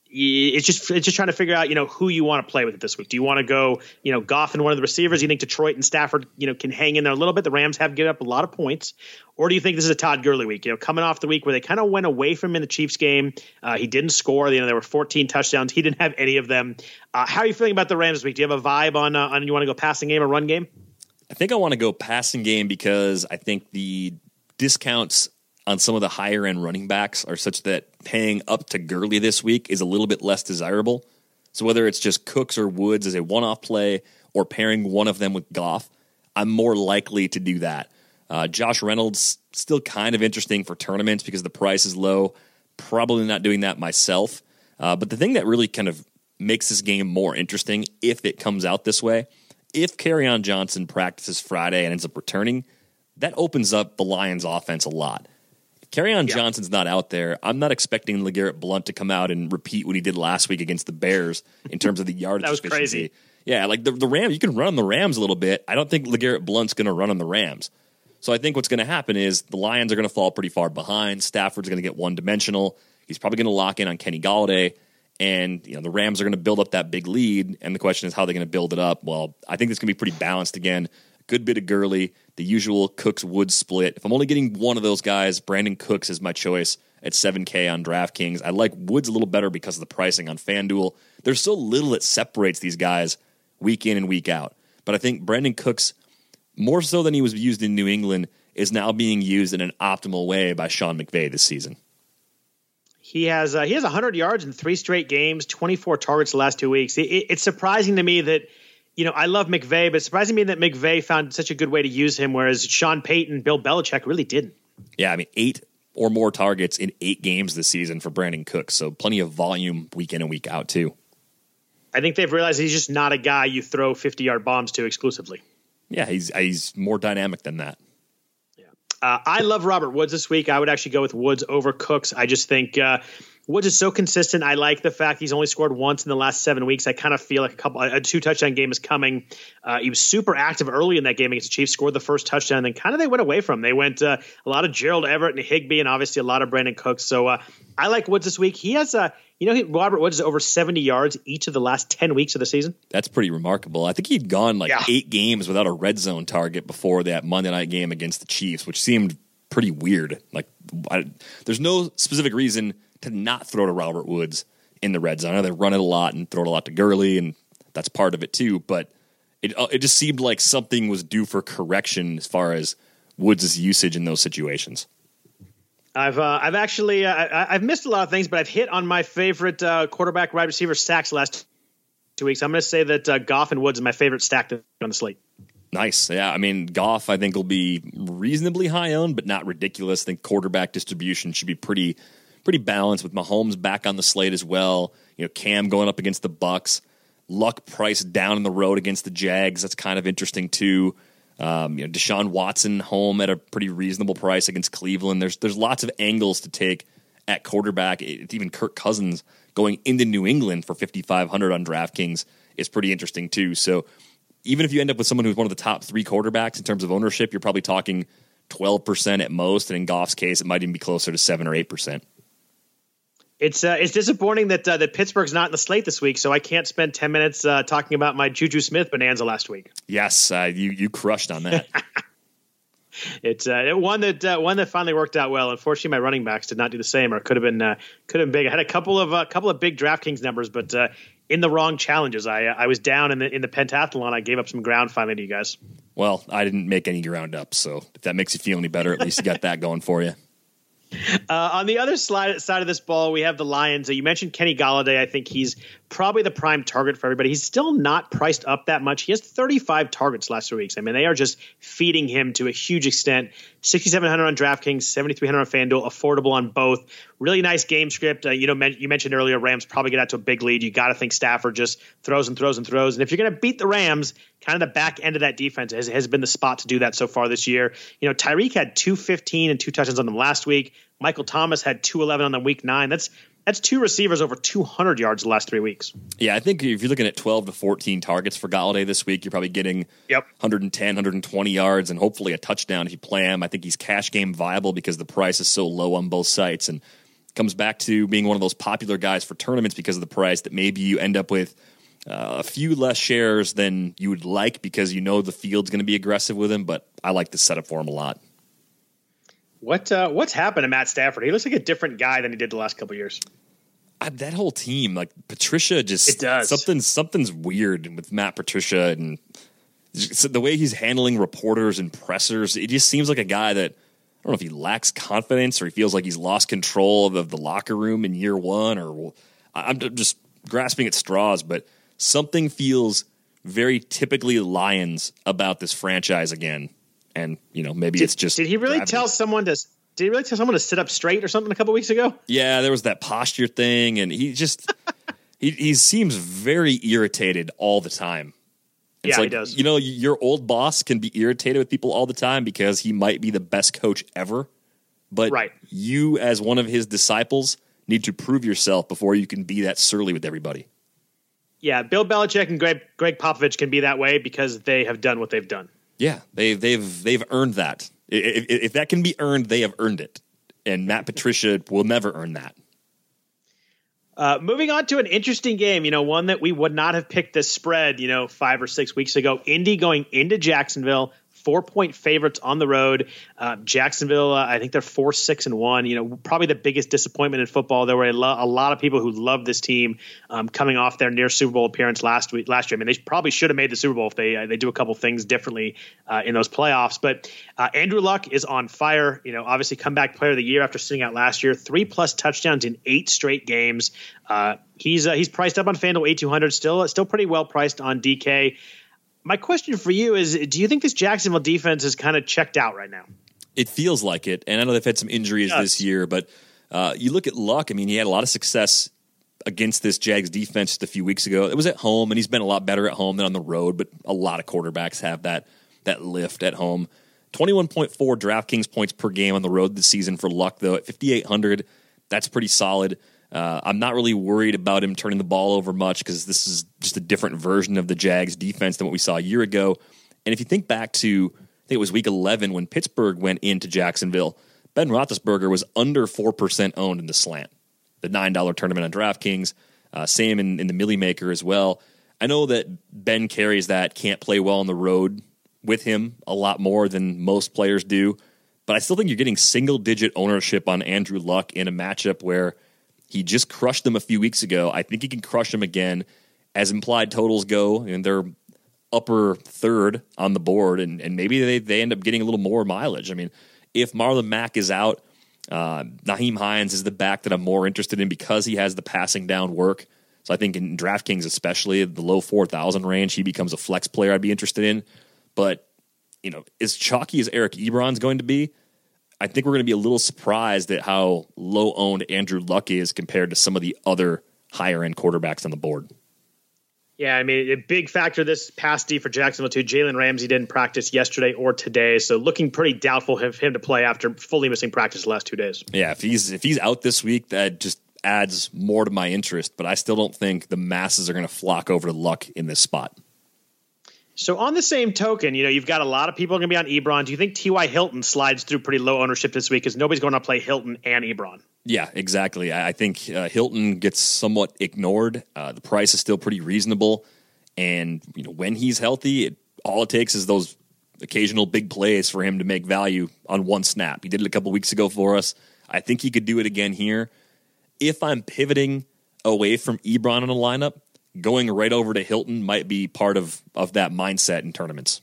it's just it's just trying to figure out you know who you want to play with this week. Do you want to go you know Goff and one of the receivers? You think Detroit and Stafford you know can hang in there a little bit? The Rams have given up a lot of points, or do you think this is a Todd Gurley week? You know, coming off the week where they kind of went away from him in the Chiefs game, uh, he didn't score. You know, there were 14 touchdowns. He didn't have any of them. Uh, how are you feeling about the Rams this week? Do you have a vibe on uh, on you want to go passing game or run game? I think I want to go passing game because I think the discounts on some of the higher end running backs are such that paying up to Gurley this week is a little bit less desirable. So whether it's just Cooks or Woods as a one off play or pairing one of them with Goff, I'm more likely to do that. Uh, Josh Reynolds still kind of interesting for tournaments because the price is low. Probably not doing that myself. Uh, but the thing that really kind of makes this game more interesting, if it comes out this way, if Kerryon Johnson practices Friday and ends up returning, that opens up the Lions' offense a lot. Kerryon yeah. Johnson's not out there. I'm not expecting LeGarrette Blunt to come out and repeat what he did last week against the Bears in terms of the yardage. that was efficiency. crazy. Yeah, like the, the Rams, you can run on the Rams a little bit. I don't think LeGarrette Blunt's going to run on the Rams. So I think what's going to happen is the Lions are going to fall pretty far behind. Stafford's going to get one dimensional. He's probably going to lock in on Kenny Golladay. And you know the Rams are going to build up that big lead, and the question is how they're going to build it up. Well, I think it's going to be pretty balanced again. Good bit of Gurley, the usual Cooks Woods split. If I'm only getting one of those guys, Brandin Cooks is my choice at 7K on DraftKings. I like Woods a little better because of the pricing on FanDuel. There's so little that separates these guys week in and week out. But I think Brandin Cooks, more so than he was used in New England, is now being used in an optimal way by Sean McVay this season. He has uh, he has 100 yards in three straight games, 24 targets the last two weeks. It, it, it's surprising to me that – you know, I love McVay, but surprising me that McVay found such a good way to use him, whereas Sean Payton, Bill Belichick really didn't. Yeah, I mean, eight or more targets in eight games this season for Brandin Cooks, so plenty of volume week in and week out too. I think they've realized he's just not a guy you throw fifty yard bombs to exclusively. Yeah, he's he's more dynamic than that. Yeah, uh, I love Robert Woods this week. I would actually go with Woods over Cooks. I just think. Uh, Woods is so consistent. I like the fact he's only scored once in the last seven weeks. I kind of feel like a couple, a two touchdown game is coming. Uh, he was super active early in that game against the Chiefs, scored the first touchdown, and then kind of they went away from. Him. They went uh, a lot of Gerald Everett and Higbee, and obviously a lot of Brandin Cooks. So uh, I like Woods this week. He has a, you know, he, Robert Woods is over 70 yards each of the last 10 weeks of the season. That's pretty remarkable. I think he'd gone like yeah. eight games without a red zone target before that Monday night game against the Chiefs, which seemed pretty weird. Like, I, there's no specific reason to not throw to Robert Woods in the red zone. I know they run it a lot and throw it a lot to Gurley, and that's part of it too. But it uh, it just seemed like something was due for correction as far as Woods' usage in those situations. I've uh, I've actually uh, I, have missed a lot of things, but I've hit on my favorite uh, quarterback wide receiver stacks last two weeks. I'm going to say that uh, Goff and Woods is my favorite stack on the slate. Nice. Yeah. I mean, Goff, I think, will be reasonably high owned, but not ridiculous. I think quarterback distribution should be pretty pretty balanced with Mahomes back on the slate as well. You know, Cam going up against the Bucks, Luck price down in the road against the Jags. That's kind of interesting too. Um, you know, Deshaun Watson home at a pretty reasonable price against Cleveland. There's there's lots of angles to take at quarterback. It's even Kirk Cousins going into New England for 5500 on DraftKings is pretty interesting too. So even if you end up with someone who's one of the top three quarterbacks in terms of ownership, you're probably talking 12% at most. And in Goff's case, it might even be closer to 7 or 8%. It's uh, it's disappointing that uh, that Pittsburgh's not in the slate this week, so I can't spend ten minutes uh, talking about my Juju Smith bonanza last week. Yes, uh, you you crushed on that. it's uh, one that uh, one that finally worked out well. Unfortunately, my running backs did not do the same, or could have been could have been big. I had a couple of a couple of big DraftKings numbers, but in the wrong challenges. I I was down in the in the pentathlon. I gave up some ground finally to you guys. Well, I didn't make any ground up, so if that makes you feel any better, at least you got that going for you. Uh, on the other slide, side of this ball, we have the Lions. Uh, you mentioned Kenny Golladay. I think he's probably the prime target for everybody. He's still not priced up that much. He has 35 targets last two weeks. I mean, they are just feeding him to a huge extent. 6,700 on DraftKings, 7,300 on FanDuel, affordable on both. Really nice game script. Uh, you know, you mentioned earlier, Rams probably get out to a big lead. You got to think Stafford just throws and throws and throws. And if you're going to beat the Rams, kind of the back end of that defense has, has been the spot to do that so far this year. You know, Tyreek had 215 and two touchdowns on them last week. Michael Thomas had 211 on the week nine. That's that's two receivers over 200 yards the last three weeks. Yeah, I think if you're looking at 12 to 14 targets for Golladay this week, you're probably getting yep. 110, 120 yards and hopefully a touchdown if you play him. I think he's cash game viable because the price is so low on both sites and comes back to being one of those popular guys for tournaments because of the price that maybe you end up with uh, a few less shares than you would like because you know the field's going to be aggressive with him, but I like the setup for him a lot. What uh, what's happened to Matt Stafford? He looks like a different guy than he did the last couple years. I, that whole team, like Patricia, just it does. something something's weird with Matt Patricia and the way he's handling reporters and pressers. It just seems like a guy that I don't know if he lacks confidence or he feels like he's lost control of the locker room in year one. Or I'm just grasping at straws, but something feels very typically Lions about this franchise again and you know maybe did, it's just. Did he really gravity. tell someone to? Did he really tell someone to sit up straight or something a couple weeks ago? Yeah, there was that posture thing, and he just he he seems very irritated all the time. It's yeah, like, he does. You know, your old boss can be irritated with people all the time because he might be the best coach ever, but right. you, as one of his disciples, need to prove yourself before you can be that surly with everybody. Yeah, Bill Belichick and Greg Gregg Popovich can be that way because they have done what they've done. Yeah, they, they've they've earned that. If, if, that can be earned, they have earned it. And Matt Patricia will never earn that. Uh, moving on to an interesting game, you know, one that we would not have picked this spread, you know, five or six weeks ago. Indy going into Jacksonville, four point favorites on the road. Uh, Jacksonville, uh, I think they're four, six, and one. You know, probably the biggest disappointment in football. There were a, lo- a lot of people who loved this team um, coming off their near Super Bowl appearance last week. Last year, I mean, they probably should have made the Super Bowl if they uh, they do a couple things differently uh, in those playoffs. But uh, Andrew Luck is on fire. You know, obviously comeback player of the year after sitting out last year, three plus touchdowns in eight straight games. he's he's priced up on FanDuel eight two hundred, still still pretty well priced on DK my question for you is do you think this Jacksonville defense is kind of checked out right now? It feels like it. And I know they've had some injuries this year, but uh, you look at Luck, I mean, he had a lot of success against this Jags defense just a few weeks ago. It was at home, and he's been a lot better at home than on the road, but a lot of quarterbacks have that that lift at home. 21.4 DraftKings points per game on the road this season for Luck, though, at 5,800. That's pretty solid. Uh, I'm not really worried about him turning the ball over much because this is just a different version of the Jags defense than what we saw a year ago. And if you think back to, I think it was week 11 when Pittsburgh went into Jacksonville, Ben Roethlisberger was under 4% owned in the slant, the $9 tournament on DraftKings. Uh, same in, in the Milly Maker as well. I know that Ben carries that, can't play well on the road with him a lot more than most players do. But I still think you're getting single digit ownership on Andrew Luck in a matchup where he just crushed them a few weeks ago. I think he can crush them again as implied totals go, and they're upper third on the board, and, and maybe they, they end up getting a little more mileage. I mean, if Marlon Mack is out, uh, Nyheim Hines is the back that I'm more interested in because he has the passing down work. So I think in DraftKings, especially the low 4,000 range, he becomes a flex player I'd be interested in. But, you know, as chalky as Eric Ebron's going to be, I think we're going to be a little surprised at how low owned Andrew Luck is compared to some of the other higher end quarterbacks on the board. Yeah, I mean, a big factor this past D for Jacksonville too. Jalen Ramsey didn't practice yesterday or today, so looking pretty doubtful of him to play after fully missing practice the last two days. Yeah, if he's if he's out this week, that just adds more to my interest. But I still don't think the masses are going to flock over to Luck in this spot. So on the same token, you know, you've got a lot of people going to be on Ebron. Do you think T.Y. Hilton slides through pretty low ownership this week because nobody's going to play Hilton and Ebron? Yeah, exactly. I think uh, Hilton gets somewhat ignored. Uh, the price is still pretty reasonable, and you know when he's healthy, it, all it takes is those occasional big plays for him to make value on one snap. He did it a couple weeks ago for us. I think he could do it again here. If I'm pivoting away from Ebron in a lineup, going right over to Hilton might be part of of that mindset in tournaments.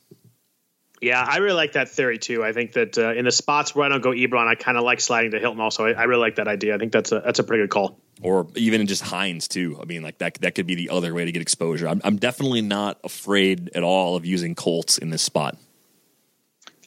Yeah, I really like that theory too. I think that uh, in the spots where I don't go Ebron, I kind of like sliding to Hilton. Also, I, I, really like that idea. I think that's a that's a pretty good call. Or even just Hines too. I mean, like that that could be the other way to get exposure. I'm, I'm definitely not afraid at all of using Colts in this spot.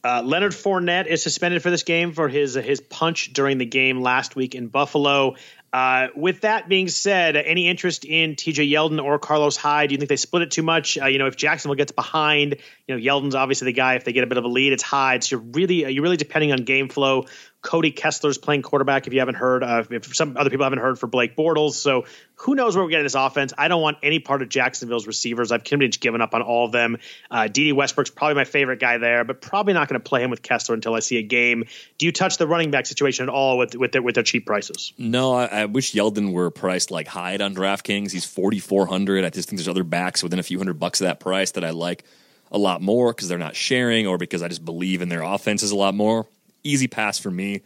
Uh, Leonard Fournette is suspended for this game for his uh, his punch during the game last week in Buffalo. Uh, with that being said, any interest in TJ Yeldon or Carlos Hyde? Do you think they split it too much? Uh, you know, if Jacksonville gets behind, you know, Yeldon's obviously the guy. If they get a bit of a lead, it's Hyde. So you're really you're really depending on game flow. Cody Kessler's playing quarterback. If you haven't heard, uh, if some other people haven't heard for Blake Bortles, so who knows where we're getting this offense? I don't want any part of Jacksonville's receivers. I've pretty much given up on all of them. Uh, Dede Westbrook's probably my favorite guy there, but probably not going to play him with Kessler until I see a game. Do you touch the running back situation at all with with their, with their cheap prices? No, I, I wish Yeldon were priced like Hyde on DraftKings. He's forty four hundred. I just think there's other backs within a few hundred bucks of that price that I like a lot more because they're not sharing or because I just believe in their offenses a lot more. Easy pass for me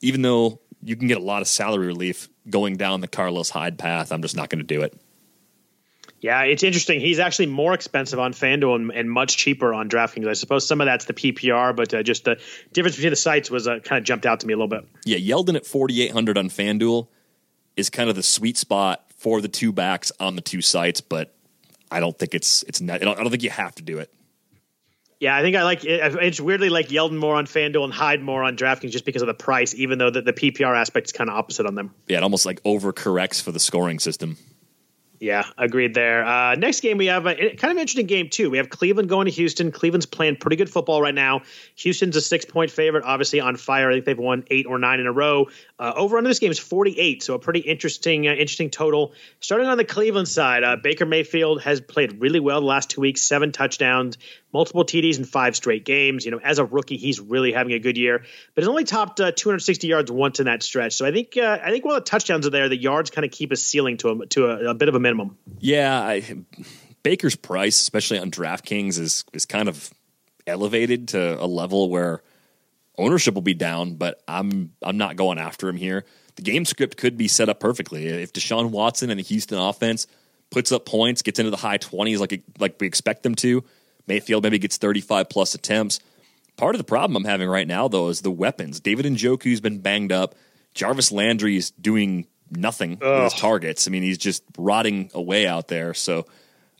even though you can get a lot of salary relief going down the Carlos Hyde path, I'm just not going to do it. Yeah, it's interesting. He's actually more expensive on FanDuel and, and, much cheaper on DraftKings. I suppose some of that's the PPR, but uh, just the difference between the sites was uh, kind of jumped out to me a little bit. Yeah, Yeldon at 4,800 on FanDuel is kind of the sweet spot for the two backs on the two sites, but I don't think it's it's not, I don't, I don't think you have to do it. Yeah, I think I like it. It's weirdly like Yeldon more on FanDuel and Hyde more on DraftKings just because of the price, even though the, the PPR aspect is kind of opposite on them. Yeah, it almost like overcorrects for the scoring system. Yeah, agreed there. Uh, next game, we have a kind of interesting game, too. We have Cleveland going to Houston. Cleveland's playing pretty good football right now. Houston's a six point favorite, obviously on fire. I think they've won eight or nine in a row. Uh, over under this game is 48, so a pretty interesting, uh, interesting total. Starting on the Cleveland side, uh, Baker Mayfield has played really well the last two weeks, seven touchdowns, multiple TDs in five straight games. You know, as a rookie, he's really having a good year, but he's only topped uh, 260 yards once in that stretch. So I think uh, I think while the touchdowns are there, the yards kind of keep a ceiling to a, to a, a bit of a minimum. Yeah, I, Baker's price, especially on DraftKings, is is kind of elevated to a level where ownership will be down, but I'm I'm not going after him here. The game script could be set up perfectly if Deshaun Watson and the Houston offense puts up points, gets into the high twenties like like we expect them to. Mayfield maybe gets 35 plus attempts. Part of the problem I'm having right now, though, is the weapons. David Njoku's been banged up. Jarvis Landry is doing nothing Ugh. with his targets. I mean, he's just rotting away out there. So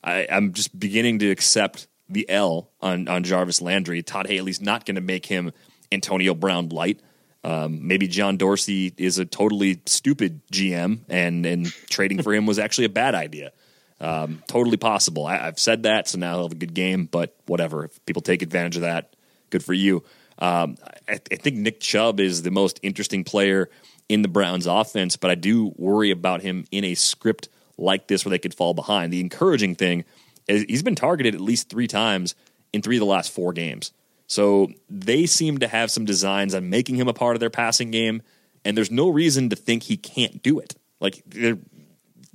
I, I'm just beginning to accept the L on, on Jarvis Landry. Todd Haley's not going to make him Antonio Brown light. Um, maybe John Dorsey is a totally stupid GM, and and trading for him was actually a bad idea. Um, totally possible. I, have said that, so now he'll have a good game. But whatever, if people take advantage of that, good for you. Um, I, I, think Nick Chubb is the most interesting player in the Browns offense, but I do worry about him in a script like this where they could fall behind. The encouraging thing is he's been targeted at least three times in three of the last four games. So they seem to have some designs on making him a part of their passing game, and there's no reason to think he can't do it. Like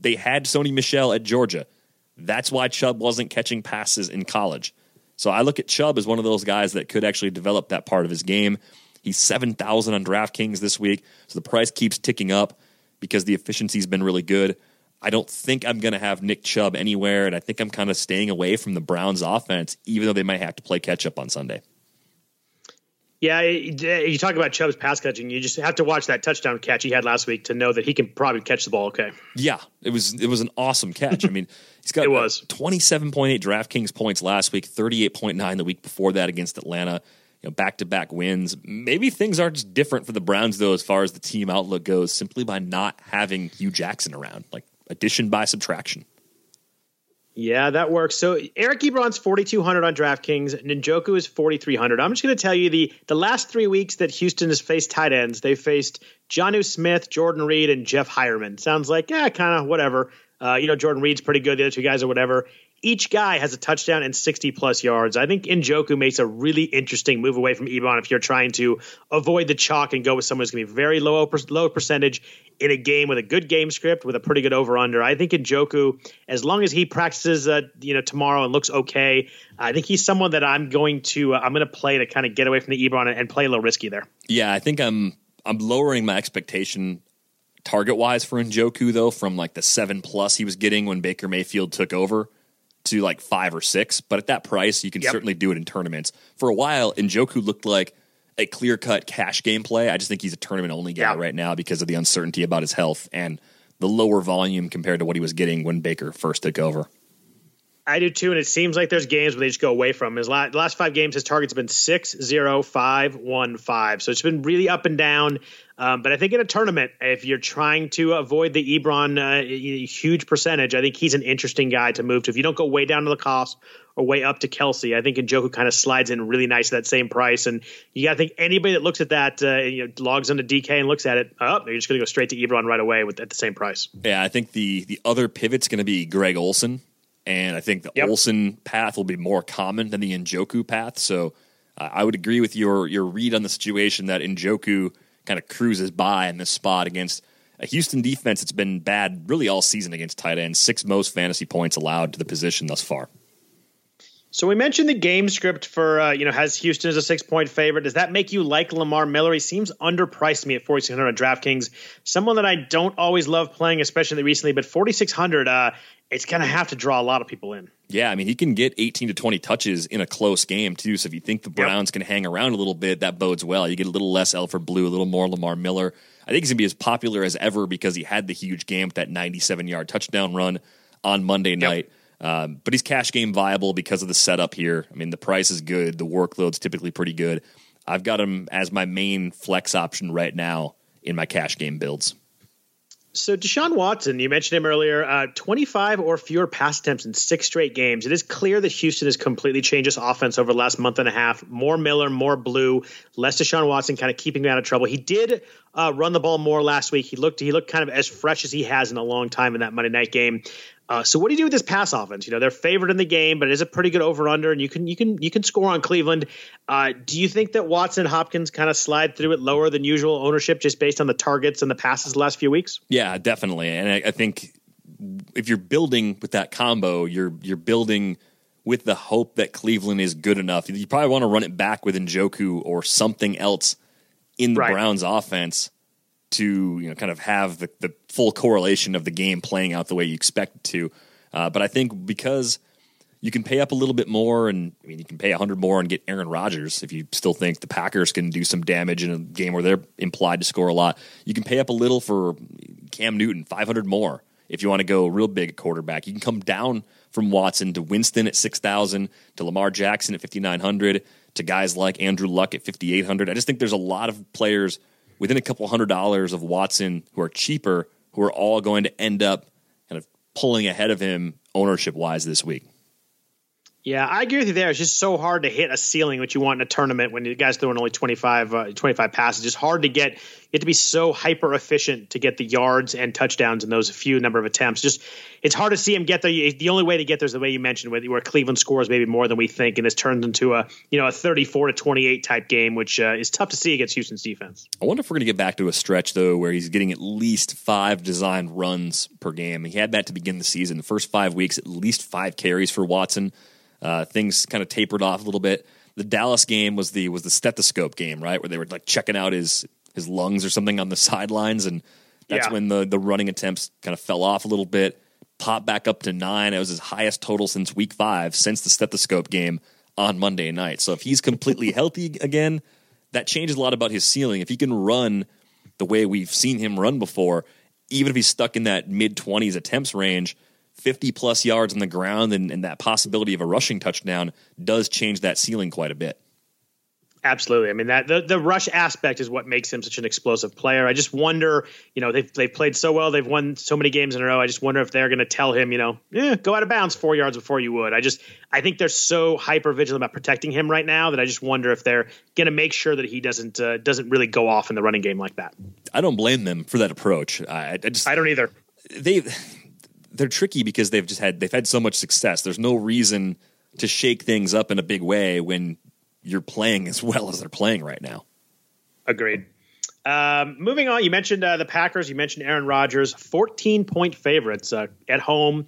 they had Sony Michel at Georgia. That's why Chubb wasn't catching passes in college. So I look at Chubb as one of those guys that could actually develop that part of his game. He's 7,000 on DraftKings this week, so the price keeps ticking up because the efficiency's been really good. I don't think I'm going to have Nick Chubb anywhere, and I think I'm kind of staying away from the Browns offense, even though they might have to play catch up on Sunday. Yeah, you talk about Chubb's pass catching. You just have to watch that touchdown catch he had last week to know that he can probably catch the ball. Okay. Yeah, it was it was an awesome catch. I mean, he's got it was twenty seven point eight DraftKings points last week, thirty eight point nine the week before that against Atlanta. You know, back to back wins. Maybe things are just different for the Browns though, as far as the team outlook goes, simply by not having Hue Jackson around, like addition by subtraction. Yeah, that works. So Eric Ebron's 4,200 on DraftKings. Njoku is 4,300. I'm just going to tell you the the last three weeks that Houston has faced tight ends, they faced Jonnu Smith, Jordan Reed, and Jeff Heuerman. Sounds like, yeah, kind of whatever. Uh, you know, Jordan Reed's pretty good. The other two guys are whatever each guy has a touchdown and 60 plus yards. I think Njoku makes a really interesting move away from Ebron if you're trying to avoid the chalk and go with someone who's going to be very low low percentage in a game with a good game script with a pretty good over under. I think Njoku, as long as he practices, uh, you know, tomorrow and looks okay, I think he's someone that I'm going to uh, I'm going to play to kind of get away from the Ebron and, and play a little risky there. Yeah, I think I'm I'm lowering my expectation target wise for Njoku though from like the seven plus he was getting when Baker Mayfield took over to like five or six. But at that price, you can yep. certainly do it in tournaments. For a while, Njoku looked like a clear cut cash game play. I just think he's a tournament only guy right now because of the uncertainty about his health and the lower volume compared to what he was getting when Baker first took over. I do too, and it seems like there's games where they just go away from his last, last five games. His targets been six, zero, five, one, five. So it's been really up and down. Um, but I think in a tournament, if you're trying to avoid the Ebron uh, huge percentage, I think he's an interesting guy to move to. If you don't go way down to the cost or way up to Kelce, I think Njoku kind of slides in really nice at that same price. And you got to think anybody that looks at that, uh, you know, logs into DK and looks at it, oh, they're just going to go straight to Ebron right away with at the same price. Yeah, I think the the other pivot's going to be Greg Olsen, and I think the yep. Olsen path will be more common than the Njoku path. So uh, I would agree with your your read on the situation that Njoku – kind of cruises by in this spot against a Houston defense that's been bad really all season against tight ends. Six most fantasy points allowed to the position thus far. So we mentioned the game script for uh, you know has Houston as a six point favorite. Does that make you like Lamar Miller? He seems underpriced to me at forty six hundred on DraftKings. Someone that I don't always love playing, especially recently, but forty six hundred. Uh, it's going to have to draw a lot of people in. Yeah, I mean, he can get 18 to 20 touches in a close game, too. So if you think the Browns yep. can hang around a little bit, that bodes well. You get a little less Alfred Blue, a little more Lamar Miller. I think he's going to be as popular as ever because he had the huge game with that 97 yard touchdown run on Monday night. Um, but he's cash game viable because of the setup here. I mean, the price is good, the workload's typically pretty good. I've got him as my main flex option right now in my cash game builds. So Deshaun Watson, you mentioned him earlier, uh, 25 or fewer pass attempts in six straight games. It is clear that Houston has completely changed its offense over the last month and a half. More Miller, more Blue, less Deshaun Watson, kind of keeping him out of trouble. He did uh, run the ball more last week. He looked he looked kind of as fresh as he has in a long time in that Monday night game. Uh, so what do you do with this pass offense? You know they're favored in the game, but it is a pretty good over under, and you can you can you can score on Cleveland. Uh, do you think that Watson Hopkins kind of slide through it lower than usual ownership just based on the targets and the passes the last few weeks? Yeah, definitely, and I, I think if you're building with that combo, you're you're building with the hope that Cleveland is good enough. You probably want to run it back with Njoku or something else in the right. Browns offense to you know kind of have the, the full correlation of the game playing out the way you expect it to. Uh, but I think because you can pay up a little bit more, and I mean you can pay hundred more and get Aaron Rodgers if you still think the Packers can do some damage in a game where they're implied to score a lot. You can pay up a little for Cam Newton, five hundred more if you want to go real big quarterback. You can come down from Watson to Winston at six thousand, to Lamar Jackson at fifty nine hundred, to guys like Andrew Luck at fifty eight hundred. I just think there's a lot of players within a couple hundred dollars of Watson who are cheaper, who are all going to end up kind of pulling ahead of him ownership wise this week. Yeah, I agree with you there. It's just so hard to hit a ceiling, what you want in a tournament when the guy's throwing only 25, uh, 25 passes. It's hard to get, you have to be so hyper efficient to get the yards and touchdowns in those few number of attempts. Just, it's hard to see him get there. The only way to get there is the way you mentioned, where, Cleveland scores maybe more than we think, and this turns into a, you know, a 34 to 28 type game, which uh, is tough to see against Houston's defense. I wonder if we're going to get back to a stretch, though, where he's getting at least five designed runs per game. He had that to begin the season. The first five weeks, at least five carries for Watson. Uh, things kind of tapered off a little bit. The Dallas game was the was the stethoscope game, right, where they were like checking out his his lungs or something on the sidelines, and that's Yeah. when the the running attempts kind of fell off a little bit. Popped back up to nine. It was his highest total since week five, since the stethoscope game on Monday night. So if he's completely healthy again, that changes a lot about his ceiling. If he can run the way we've seen him run before, even if he's stuck in that mid 20s attempts range, 50 plus yards on the ground and, and that possibility of a rushing touchdown does change that ceiling quite a bit. Absolutely. I mean that the, the rush aspect is what makes him such an explosive player. I just wonder, you know, they've they've played so well, they've won so many games in a row. I just wonder if they're going to tell him, you know, yeah, go out of bounds four yards before you would. I just I think they're so hyper vigilant about protecting him right now that I just wonder if they're going to make sure that he doesn't uh, doesn't really go off in the running game like that. I don't blame them for that approach. I, I just I don't either. they they're tricky because they've just had they've had so much success. There's no reason to shake things up in a big way when you're playing as well as they're playing right now. Agreed. Um, moving on, you mentioned uh, the Packers. You mentioned Aaron Rodgers, 14 point favorites uh, at home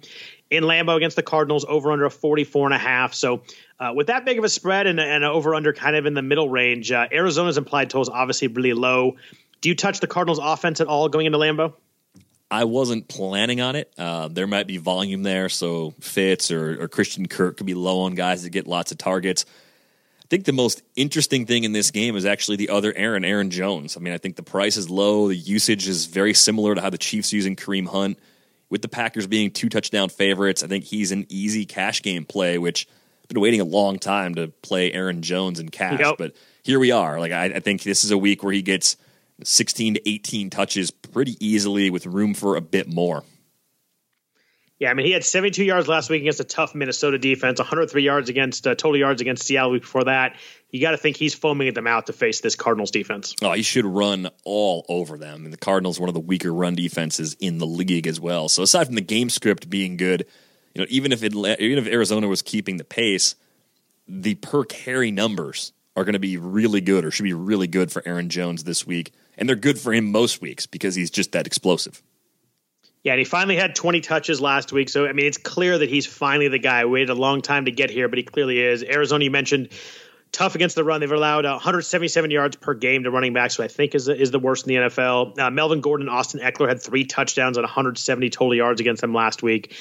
in Lambeau against the Cardinals, over under a 44 and a half. So, uh, with that big of a spread and, and over under kind of in the middle range, uh, Arizona's implied total is obviously really low. Do you touch the Cardinals offense at all going into Lambeau? I wasn't planning on it. Uh, there might be volume there, so Fitz or, or Christian Kirk could be low on guys that get lots of targets. I think the most interesting thing in this game is actually the other Aaron, Aaron Jones. I mean, I think the price is low. The usage is very similar to how the Chiefs using Kareem Hunt. With the Packers being two touchdown favorites, I think he's an easy cash game play, which I've been waiting a long time to play Aaron Jones in cash. Yep. But here we are. Like I, I think this is a week where he gets 16 to 18 touches pretty easily with room for a bit more. Yeah, I mean, he had 72 yards last week against a tough Minnesota defense, 103 yards against uh, total yards against Seattle week before that. You got to think he's foaming at the mouth to face this Cardinals defense. Oh, he should run all over them. And the Cardinals, one of the weaker run defenses in the league as well. So aside from the game script being good, you know, even if it, even if Arizona was keeping the pace, the per carry numbers are going to be really good, or should be really good for Aaron Jones this week. And they're good for him most weeks because he's just that explosive. Yeah, and he finally had 20 touches last week. So, I mean, it's clear that he's finally the guy. Waited a long time to get here, but he clearly is. Arizona, you mentioned, tough against the run. They've allowed uh, 177 yards per game to running backs, who I think is, is the worst in the NFL. Uh, Melvin Gordon Austin Ekeler had three touchdowns and 170 total yards against them last week.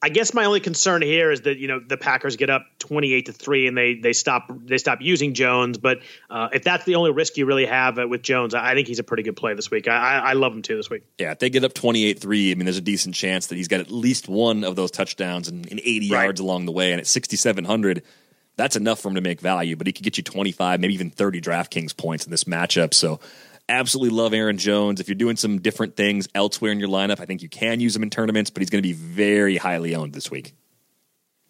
I guess my only concern here is that you know the Packers get up twenty eight to three and they they stop they stop using Jones. But uh, if that's the only risk you really have uh, with Jones, I think he's a pretty good play this week. I, I, love him too this week. Yeah, if they get up 28 3, I mean, there's a decent chance that he's got at least one of those touchdowns and, and 80 Right. yards along the way. And at 6,700, that's enough for him to make value, but he could get you 25, maybe even 30 DraftKings points in this matchup. So, absolutely love Aaron Jones. If you're doing some different things elsewhere in your lineup, I think you can use him in tournaments, but he's going to be very highly owned this week.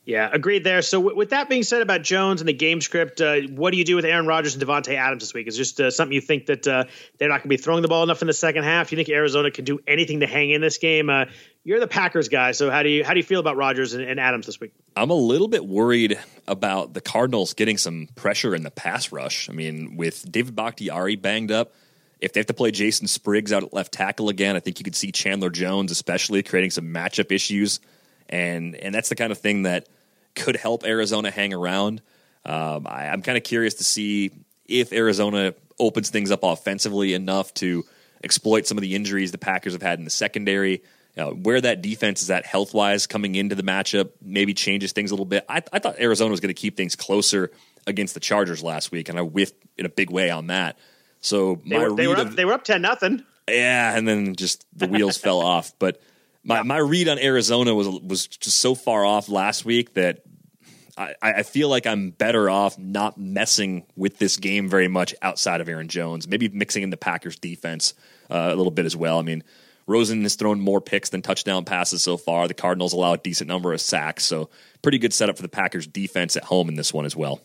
Yeah, agreed there. So w- with that being said about Jones and the game script, uh, what do you do with Aaron Rodgers and Davante Adams this week? Is it just uh, something you think that uh, they're not going to be throwing the ball enough in the second half? Do you think Arizona can do anything to hang in this game? Uh, you're the Packers guy, so how do you how do you feel about Rodgers and, and Adams this week? I'm a little bit worried about the Cardinals getting some pressure in the pass rush. I mean, with David Bakhtiari banged up, if they have to play Jason Spriggs out at left tackle again, I think you could see Chandler Jones, especially creating some matchup issues, and and that's the kind of thing that could help Arizona hang around. Um, I, I'm kind of curious to see if Arizona opens things up offensively enough to exploit some of the injuries the Packers have had in the secondary. Uh, where that defense is at health wise coming into the matchup maybe changes things a little bit. I, I thought Arizona was going to keep things closer against the Chargers last week, and I whiffed in a big way on that. So They my were, they were up, of- they were up ten nothing. yeah, and then just the wheels fell off. But my, my read on Arizona was was just so far off last week that I, I feel like I'm better off not messing with this game very much outside of Aaron Jones. Maybe mixing in the Packers defense uh, a little bit as well. I mean, Rosen has thrown more picks than touchdown passes so far. The Cardinals allow a decent number of sacks, so pretty good setup for the Packers defense at home in this one as well.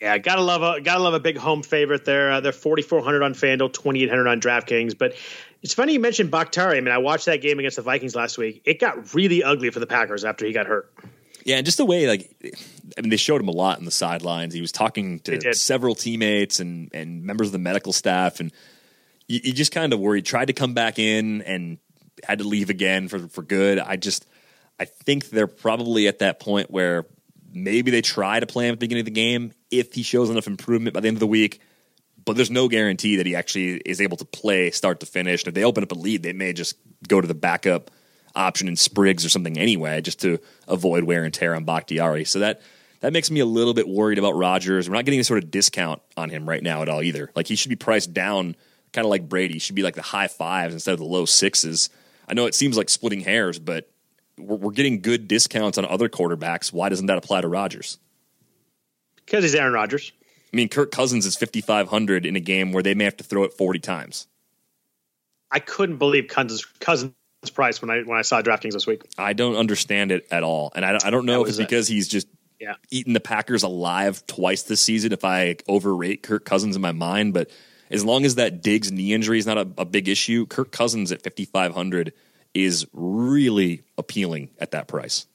Yeah, gotta love a gotta love a big home favorite there. Uh, they're forty four hundred on Fanduel, twenty eight hundred on DraftKings. But it's funny you mentioned Bakhtiari. I mean, I watched that game against the Vikings last week. It got really ugly for the Packers after he got hurt. Yeah, and just the way like I mean, they showed him a lot in the sidelines. He was talking to several teammates and and members of the medical staff, and you, you just kind of worried. Tried to come back in and had to leave again for for good. I just I think they're probably at that point where maybe they try to play him at the beginning of the game if he shows enough improvement by the end of the week. But there's no guarantee that he actually is able to play start to finish. And if they open up a lead, they may just go to the backup option in Spriggs or something anyway, just to avoid wear and tear on Bakhtiari. So that that makes me a little bit worried about Rodgers. We're not getting any sort of discount on him right now at all either. Like he should be priced down, kind of like Brady. He should be like the high fives instead of the low sixes. I know it seems like splitting hairs, but we're, we're getting good discounts on other quarterbacks. Why doesn't that apply to Rodgers? Because he's Aaron Rodgers. I mean, Kirk Cousins is 5,500 in a game where they may have to throw it 40 times. I couldn't believe Cousins, Cousins' price when I when I saw DraftKings this week. I don't understand it at all, and I, I don't know if it's because he's just yeah. eaten the Packers alive twice this season. If I overrate Kirk Cousins in my mind, but as long as that Diggs knee injury is not a, a big issue, Kirk Cousins at 5,500 is really appealing at that price.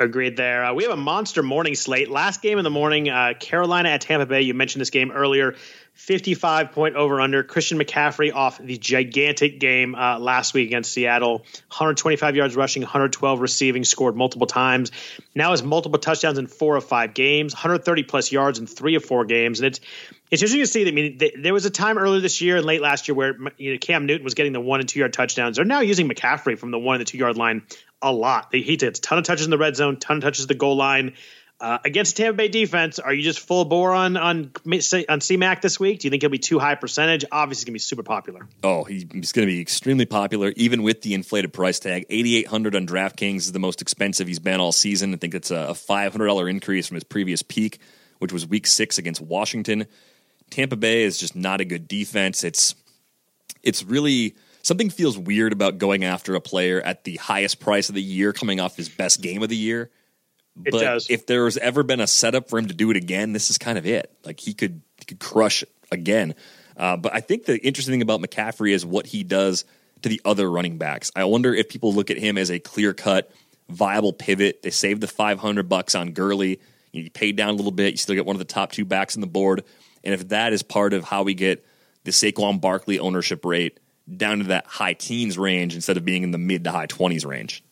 Agreed there. Uh, we have a monster morning slate. Last game in the morning, uh, Carolina at Tampa Bay. You mentioned this game earlier. 55 point over under. Christian McCaffrey off the gigantic game uh, last week against Seattle. 125 yards rushing, 112 receiving, scored multiple times. Now has multiple touchdowns in four of five games, 130 plus yards in three of four games. And it's it's interesting to see that. I mean, th- there was a time earlier this year and late last year where you know, Cam Newton was getting the one and two yard touchdowns. They're now using McCaffrey from the one and the two yard line a lot. He takes a ton of touches in the red zone, ton of touches the goal line. Uh, against Tampa Bay defense, are you just full bore on on on CMAC this week? Do you think he'll be too high percentage? Obviously, he's going to be super popular. Oh, he's going to be extremely popular, even with the inflated price tag. Eighty eight hundred on DraftKings is the most expensive he's been all season. I think it's a five hundred dollar increase from his previous peak, which was Week Six against Washington. Tampa Bay is just not a good defense. It's it's really something feels weird about going after a player at the highest price of the year, coming off his best game of the year it but does. if there's ever been a setup for him to do it again, this is kind of it. Like he could he could crush again. Uh, but I think the interesting thing about McCaffrey is what he does to the other running backs. I wonder if people look at him as a clear cut, viable pivot. They saved the 500 bucks on Gurley. You paid down a little bit. You still get one of the top two backs on the board. And if that is part of how we get the Saquon Barkley ownership rate down to that high teens range instead of being in the mid to high 20s range.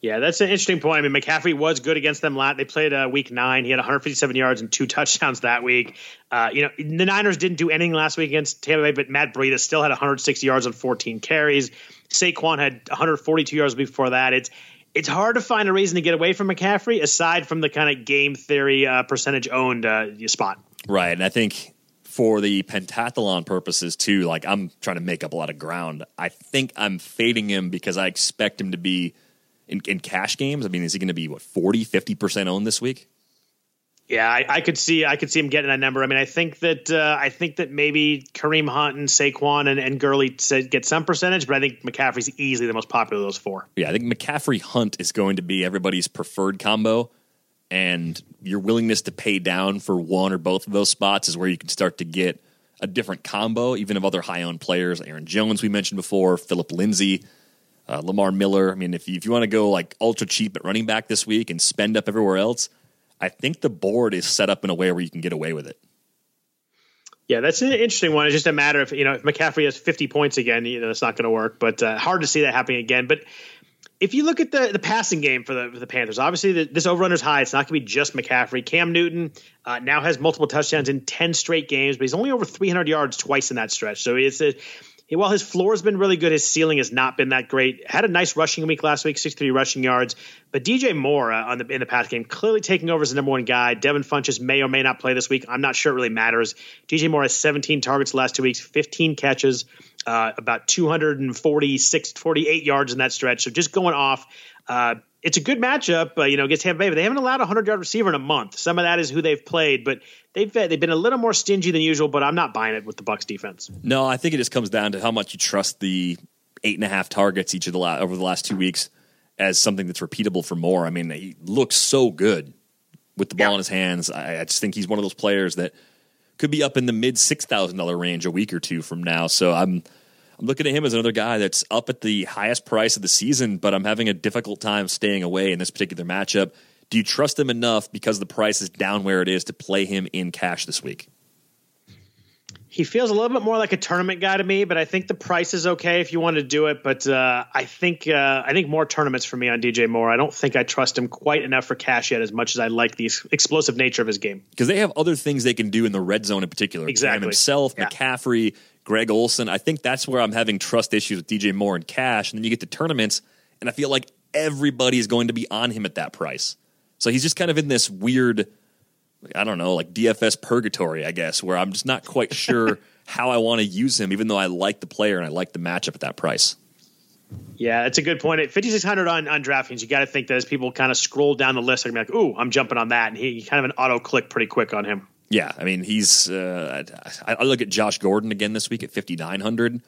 Yeah, that's an interesting point. I mean, McCaffrey was good against them. Last. They played uh, week nine. He had 157 yards and two touchdowns that week. Uh, you know, the Niners didn't do anything last week against Tampa Bay, but Matt Breida still had 160 yards on 14 carries. Saquon had 142 yards before that. It's it's hard to find a reason to get away from McCaffrey aside from the kind of game theory uh, percentage owned uh, spot. Right, and I think for the pentathlon purposes too, like I'm trying to make up a lot of ground. I think I'm fading him because I expect him to be – in, in cash games? I mean, is he going to be what 40, 50 percent owned this week? Yeah, I, I, could see I could see him getting that number. I mean, I think that uh, I think that maybe Kareem Hunt and Saquon and, and Gurley get some percentage, but I think McCaffrey's easily the most popular of those four. Yeah, I think McCaffrey Hunt is going to be everybody's preferred combo, and your willingness to pay down for one or both of those spots is where you can start to get a different combo, even of other high owned players. Aaron Jones, we mentioned before, Phillip Lindsay uh, Lamar Miller. I mean, if you, if you want to go like ultra cheap at running back this week and spend up everywhere else, I think the board is set up in a way where you can get away with it. Yeah, that's an interesting one. It's just a matter of you know if McCaffrey has 50 points again, you know it's not going to work. But uh, hard to see that happening again. But if you look at the the passing game for the for the Panthers, obviously the, this over is high. It's not going to be just McCaffrey. Cam Newton uh, now has multiple touchdowns in 10 straight games, but he's only over 300 yards twice in that stretch. So it's a while his floor has been really good, his ceiling has not been that great. Had a nice rushing week last week, 63 rushing yards. But DJ Moore uh, on the in the pass game clearly taking over as the number one guy. Devin Funchess may or may not play this week. I'm not sure it really matters. DJ Moore has 17 targets last two weeks, 15 catches, uh, about 246, 48 yards in that stretch. So just going off. Uh, it's a good matchup, uh, you know, against Tampa Bay, but they haven't allowed a 100 yard receiver in a month. Some of that is who they've played, but they've they've been a little more stingy than usual. But I'm not buying it with the Bucs defense. No, I think it just comes down to how much you trust the eight and a half targets each of the la- over the last two weeks as something that's repeatable for more. I mean, he looks so good with the ball Yeah. in his hands. I, I just think he's one of those players that could be up in the mid six thousand dollar range a week or two from now. So I'm I'm looking at him as another guy that's up at the highest price of the season, but I'm having a difficult time staying away in this particular matchup. Do you trust him enough because the price is down where it is to play him in cash this week? He feels a little bit more like a tournament guy to me, but I think the price is okay if you want to do it. But uh, I think uh, I think more tournaments for me on DJ Moore. I don't think I trust him quite enough for cash yet, as much as I like the explosive nature of his game. because they have other things they can do in the red zone in particular. Graham Exactly. himself, Yeah. McCaffrey, Greg Olsen. I think that's where I'm having trust issues with DJ Moore and cash. And then you get to tournaments, and I feel like everybody is going to be on him at that price. So he's just kind of in this weird, I don't know, like DFS purgatory, I guess, where I'm just not quite sure how I want to use him, even though I like the player and I like the matchup at that price. Yeah, that's a good point. At 5600 on, on DraftKings, you got to think that as people kind of scroll down the list, they're to be like, ooh, I'm jumping on that. And he kind of an auto click pretty quick on him. Yeah, I mean he's. Uh, I, I look at Josh Gordon again this week at fifty nine hundred.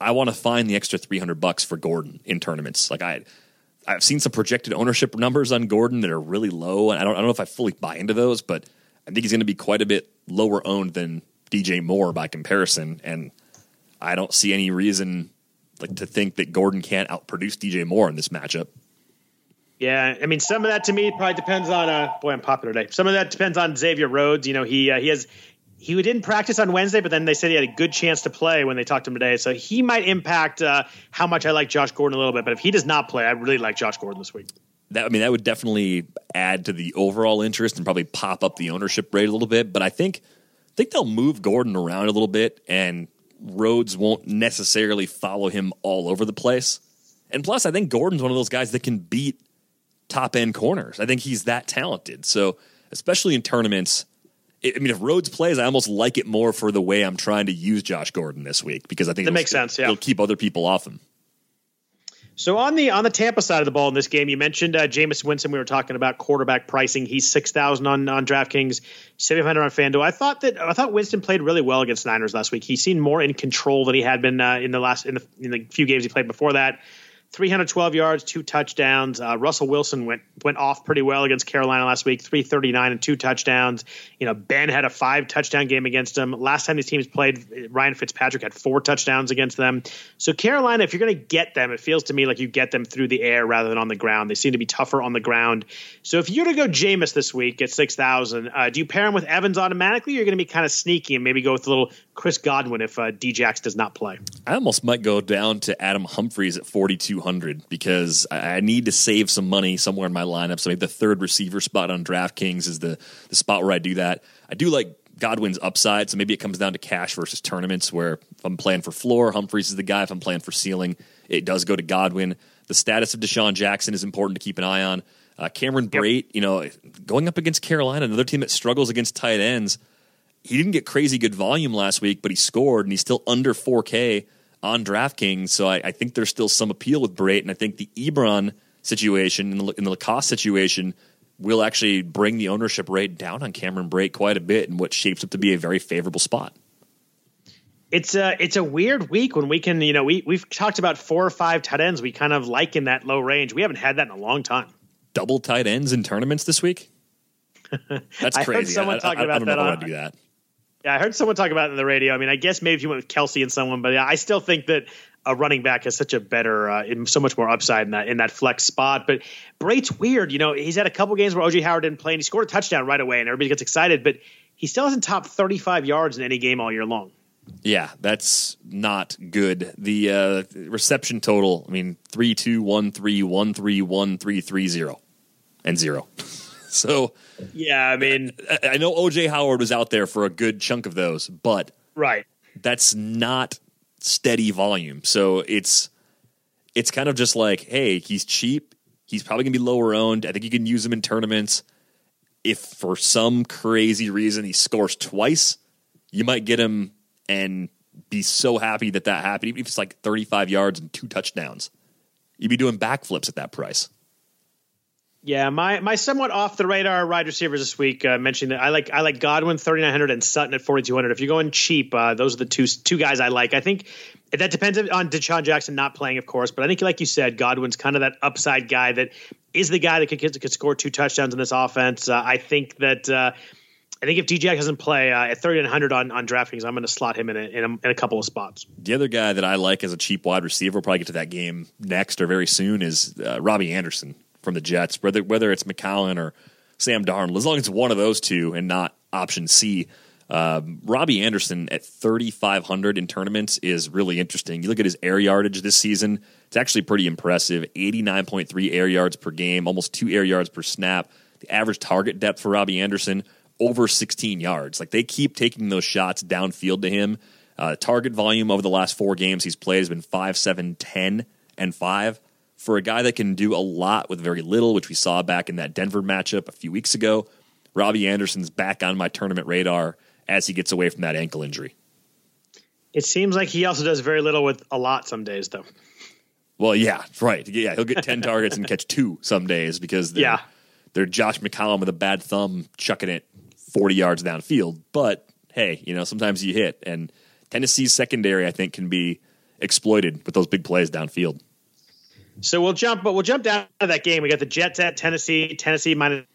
I want to find the extra three hundred bucks for Gordon in tournaments. Like I, I've seen some projected ownership numbers on Gordon that are really low, and I don't, I don't know if I fully buy into those, but I think he's going to be quite a bit lower owned than DJ Moore by comparison, and I don't see any reason like to think that Gordon can't outproduce DJ Moore in this matchup. Yeah, I mean, some of that to me probably depends on. Uh, boy, I'm popular today. Some of that depends on Xavier Rhodes. You know, he uh, he has he didn't practice on Wednesday, but then they said he had a good chance to play when they talked to him today. So he might impact uh, how much I like Josh Gordon a little bit. But if he does not play, I really like Josh Gordon this week. that I mean that would definitely add to the overall interest and probably pop up the ownership rate a little bit. But I think I think they'll move Gordon around a little bit, and Rhodes won't necessarily follow him all over the place. And plus, I think Gordon's one of those guys that can beat top end corners. I think he's that talented. So especially in tournaments. I mean, if Rhodes plays, I almost like it more for the way I'm trying to use Josh Gordon this week because I think That makes sense, yeah. It'll keep other people off him. So on the on the Tampa side of the ball in this game, you mentioned uh, Jameis Winston. We were talking about quarterback pricing. He's six thousand on on DraftKings, seven hundred on FanDuel. I thought that I thought Winston played really well against Niners last week. He seemed more in control than he had been uh, in the last in the, in the few games he played before that. 312 yards, two touchdowns. Uh, Russell Wilson went went off pretty well against Carolina last week, 339 and two touchdowns. You know, Ben had a five touchdown game against them. Last time these teams played, Ryan Fitzpatrick had four touchdowns against them. So Carolina, if you're going to get them, it feels to me like you get them through the air rather than on the ground. They seem to be tougher on the ground. So if you're to go Jameis this week at 6,000, uh, do you pair him with Evans automatically? Or you're going to be kind of sneaky and maybe go with a little Chris Godwin if uh, Djax does not play. I almost might go down to Adam Humphries at 4,200 because I I need to save some money somewhere in my lineup. So maybe the third receiver spot on DraftKings is the, the spot where I do that. I do like Godwin's upside, so maybe it comes down to cash versus tournaments where if I'm playing for floor, Humphries is the guy. If I'm playing for ceiling, it does go to Godwin. The status of DeSean Jackson is important to keep an eye on. Uh, Cameron Brate, you know, going up against Carolina, another team that struggles against tight ends he didn't get crazy good volume last week, but he scored and he's still under 4K on DraftKings. So I, I think there's still some appeal with Brate, and I think the Ebron situation and the, in the LaCosse situation will actually bring the ownership rate down on Cameron Brate quite a bit in what shapes up to be a very favorable spot. It's a it's a weird week when we can you know we we've talked about four or five tight ends we kind of like in that low range. We haven't had that in a long time. Double tight ends in tournaments this week. That's I heard crazy. someone I, talking I, I about don't know that I on- to do that. Yeah, I heard someone talk about it in the radio. I mean, I guess maybe if you went with Kelce and someone, but yeah, I still think that a running back has such a better, uh, in so much more upside in that in that flex spot. But Brate's weird. You know, he's had a couple games where OJ Howard didn't play and he scored a touchdown right away, and everybody gets excited. But he still hasn't topped 35 yards in any game all year long. Yeah, that's not good. The uh, reception total, I mean, three two one three one three one three three zero, and zero. so Yeah, I mean, I- I know OJ Howard was out there for a good chunk of those, but right. that's not steady volume. So it's it's kind of just like, hey, he's cheap. He's probably gonna be lower owned. I think you can use him in tournaments. If for some crazy reason he scores twice, you might get him and be so happy that that happened. Even if it's like 35 yards and two touchdowns, you'd be doing backflips at that price. Yeah, my my somewhat off the radar wide receivers this week uh, mentioned that I like I like Godwin thirty nine hundred and Sutton at forty two hundred. If you're going cheap, uh, those are the two two guys I like. I think that depends on DeSean Jackson not playing, of course, but I think like you said, Godwin's kind of that upside guy that is the guy that could could score two touchdowns in this offense. Uh, I think that. Uh, I think if DJ doesn't play uh, at 3,900 on, on DraftKings, I'm going to slot him in a, in a, in, a, couple of spots. The other guy that I like as a cheap wide receiver, we'll probably get to that game next or very soon, is uh, Robbie Anderson from the Jets, whether whether it's McCown or Sam Darnold, as long as it's one of those two and not option C. Um, Robbie Anderson at 3,500 in tournaments is really interesting. You look at his air yardage this season, it's actually pretty impressive 89.3 air yards per game, almost two air yards per snap. The average target depth for Robbie Anderson, over 16 yards. Like they keep taking those shots downfield to him. Uh, target volume over the last four games he's played has been 5, 7, 10, and 5 for a guy that can do a lot with very little, which we saw back in that Denver matchup a few weeks ago. Robbie Anderson's back on my tournament radar as he gets away from that ankle injury. It seems like he also does very little with a lot some days, though. Well, yeah, right. Yeah, he'll get 10 targets and catch two some days because they're, yeah. they're Josh McCown with a bad thumb chucking it 40 yards downfield. But hey, you know, sometimes you hit. And Tennessee's secondary, I think, can be exploited with those big plays downfield. So we'll jump, but we'll jump down to that game. We got the Jets at Tennessee. Tennessee minus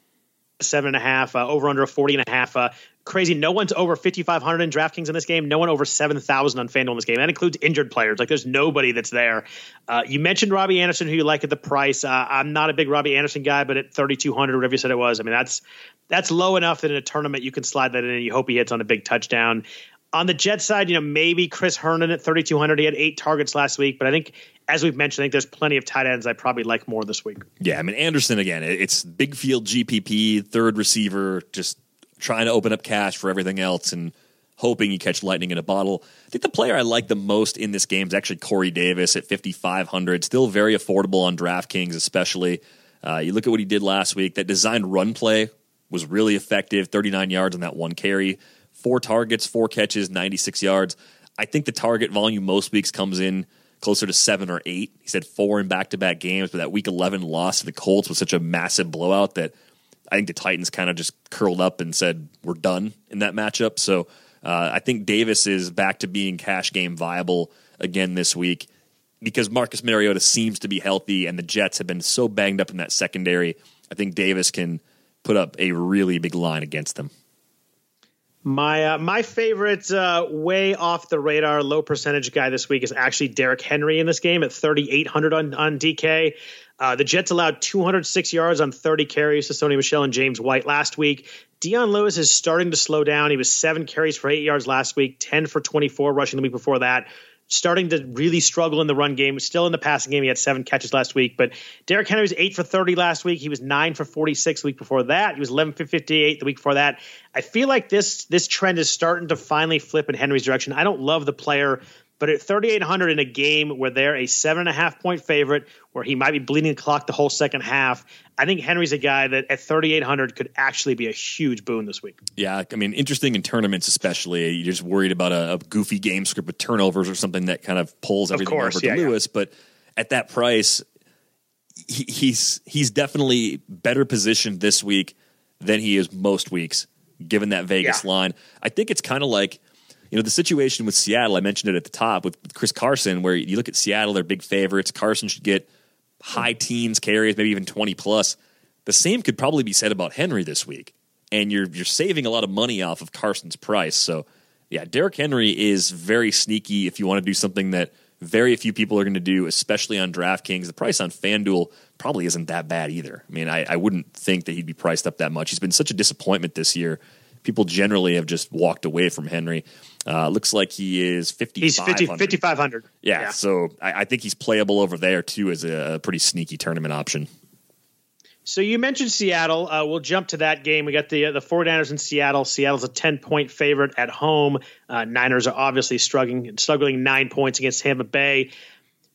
seven and a half, uh, over under a 40 and a half. Uh, crazy. No one's over 5,500 in DraftKings in this game. No one over 7,000 on FanDuel in this game. That includes injured players. Like there's nobody that's there. Uh, you mentioned Robbie Anderson, who you like at the price. Uh, I'm not a big Robbie Anderson guy, but at 3,200, whatever you said it was, I mean, that's that's low enough that in a tournament you can slide that in and you hope he hits on a big touchdown. On the Jet side, you know, maybe Chris Herndon at 3,200. He had eight targets last week, but I think, as we've mentioned, I think there's plenty of tight ends I probably like more this week. Yeah, I mean, Anderson, again, it's big field GPP, third receiver, just trying to open up cash for everything else and hoping you catch lightning in a bottle. I think the player I like the most in this game is actually Corey Davis at 5,500. Still very affordable on DraftKings, especially. Uh, you look at what he did last week. That designed run play was really effective 39 yards on that one carry four targets, four catches, 96 yards. I think the target volume most weeks comes in closer to seven or eight. He said four in back to back games, but that week 11 loss to the Colts was such a massive blowout that I think the Titans kind of just curled up and said, we're done in that matchup. So uh, I think Davis is back to being cash game viable again this week because Marcus Mariota seems to be healthy and the Jets have been so banged up in that secondary. I think Davis can put up a really big line against them. My uh, my favorite uh, way off the radar low percentage guy this week is actually Derrick Henry in this game at 3,800 on on DK. Uh, the Jets allowed 206 yards on 30 carries to Sony Michel and James White last week. Dion Lewis is starting to slow down. He was seven carries for eight yards last week, 10 for 24 rushing the week before that starting to really struggle in the run game. Still in the passing game. He had seven catches last week. But Derrick Henry was eight for 30 last week. He was nine for 46 the week before that. He was 11 for 58 the week before that. I feel like this this trend is starting to finally flip in Henry's direction. I don't love the player but at 3,800 in a game where they're a seven and a half point favorite, where he might be bleeding the clock the whole second half, I think Henry's a guy that at 3,800 could actually be a huge boon this week. Yeah, I mean, interesting in tournaments, especially. You're just worried about a, a goofy game script with turnovers or something that kind of pulls everything of course, over to yeah, Lewis. Yeah. But at that price, he, he's he's definitely better positioned this week than he is most weeks, given that Vegas yeah. line. I think it's kind of like you know, the situation with Seattle, I mentioned it at the top with Chris Carson, where you look at Seattle, they're big favorites. Carson should get high teens carries, maybe even 20 plus. The same could probably be said about Henry this week. And you're you're saving a lot of money off of Carson's price. So yeah, Derrick Henry is very sneaky if you want to do something that very few people are going to do, especially on DraftKings. The price on FanDuel probably isn't that bad either. I mean, I, I wouldn't think that he'd be priced up that much. He's been such a disappointment this year people generally have just walked away from Henry. Uh, looks like he is 50, He's 5,500. yeah, yeah, so I, I, think he's playable over there too as a, a, pretty sneaky tournament option. So you mentioned Seattle. Uh, we'll jump to that game. We got the uh, the 49ers in Seattle. Seattle's a 10 point favorite at home. Uh, Niners are obviously struggling struggling nine points against Tampa Bay.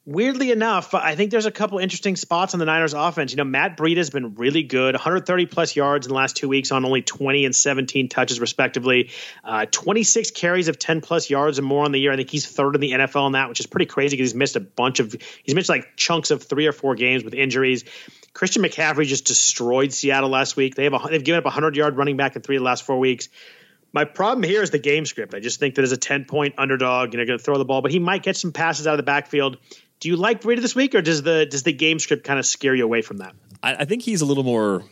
Weirdly enough, I think there's a couple interesting spots on the Niners offense. You know, Matt Breida has been really good, 130 plus yards in the last two weeks on only 20 and 17 touches, respectively. Uh, 26 carries of 10 plus yards and more on the year. I think he's third in the NFL in that, which is pretty crazy because he's missed a bunch of, he's missed like chunks of three or four games with injuries. Christian McCaffrey just destroyed Seattle last week. They have a, they've given up a 100 yard running back in three of the last four weeks. My problem here is the game script. I just think that as a 10 point underdog, you know, going to throw the ball, but he might get some passes out of the backfield. Do you like Breida this week, or does the does the game script kind of scare you away from that? I, I think he's a little more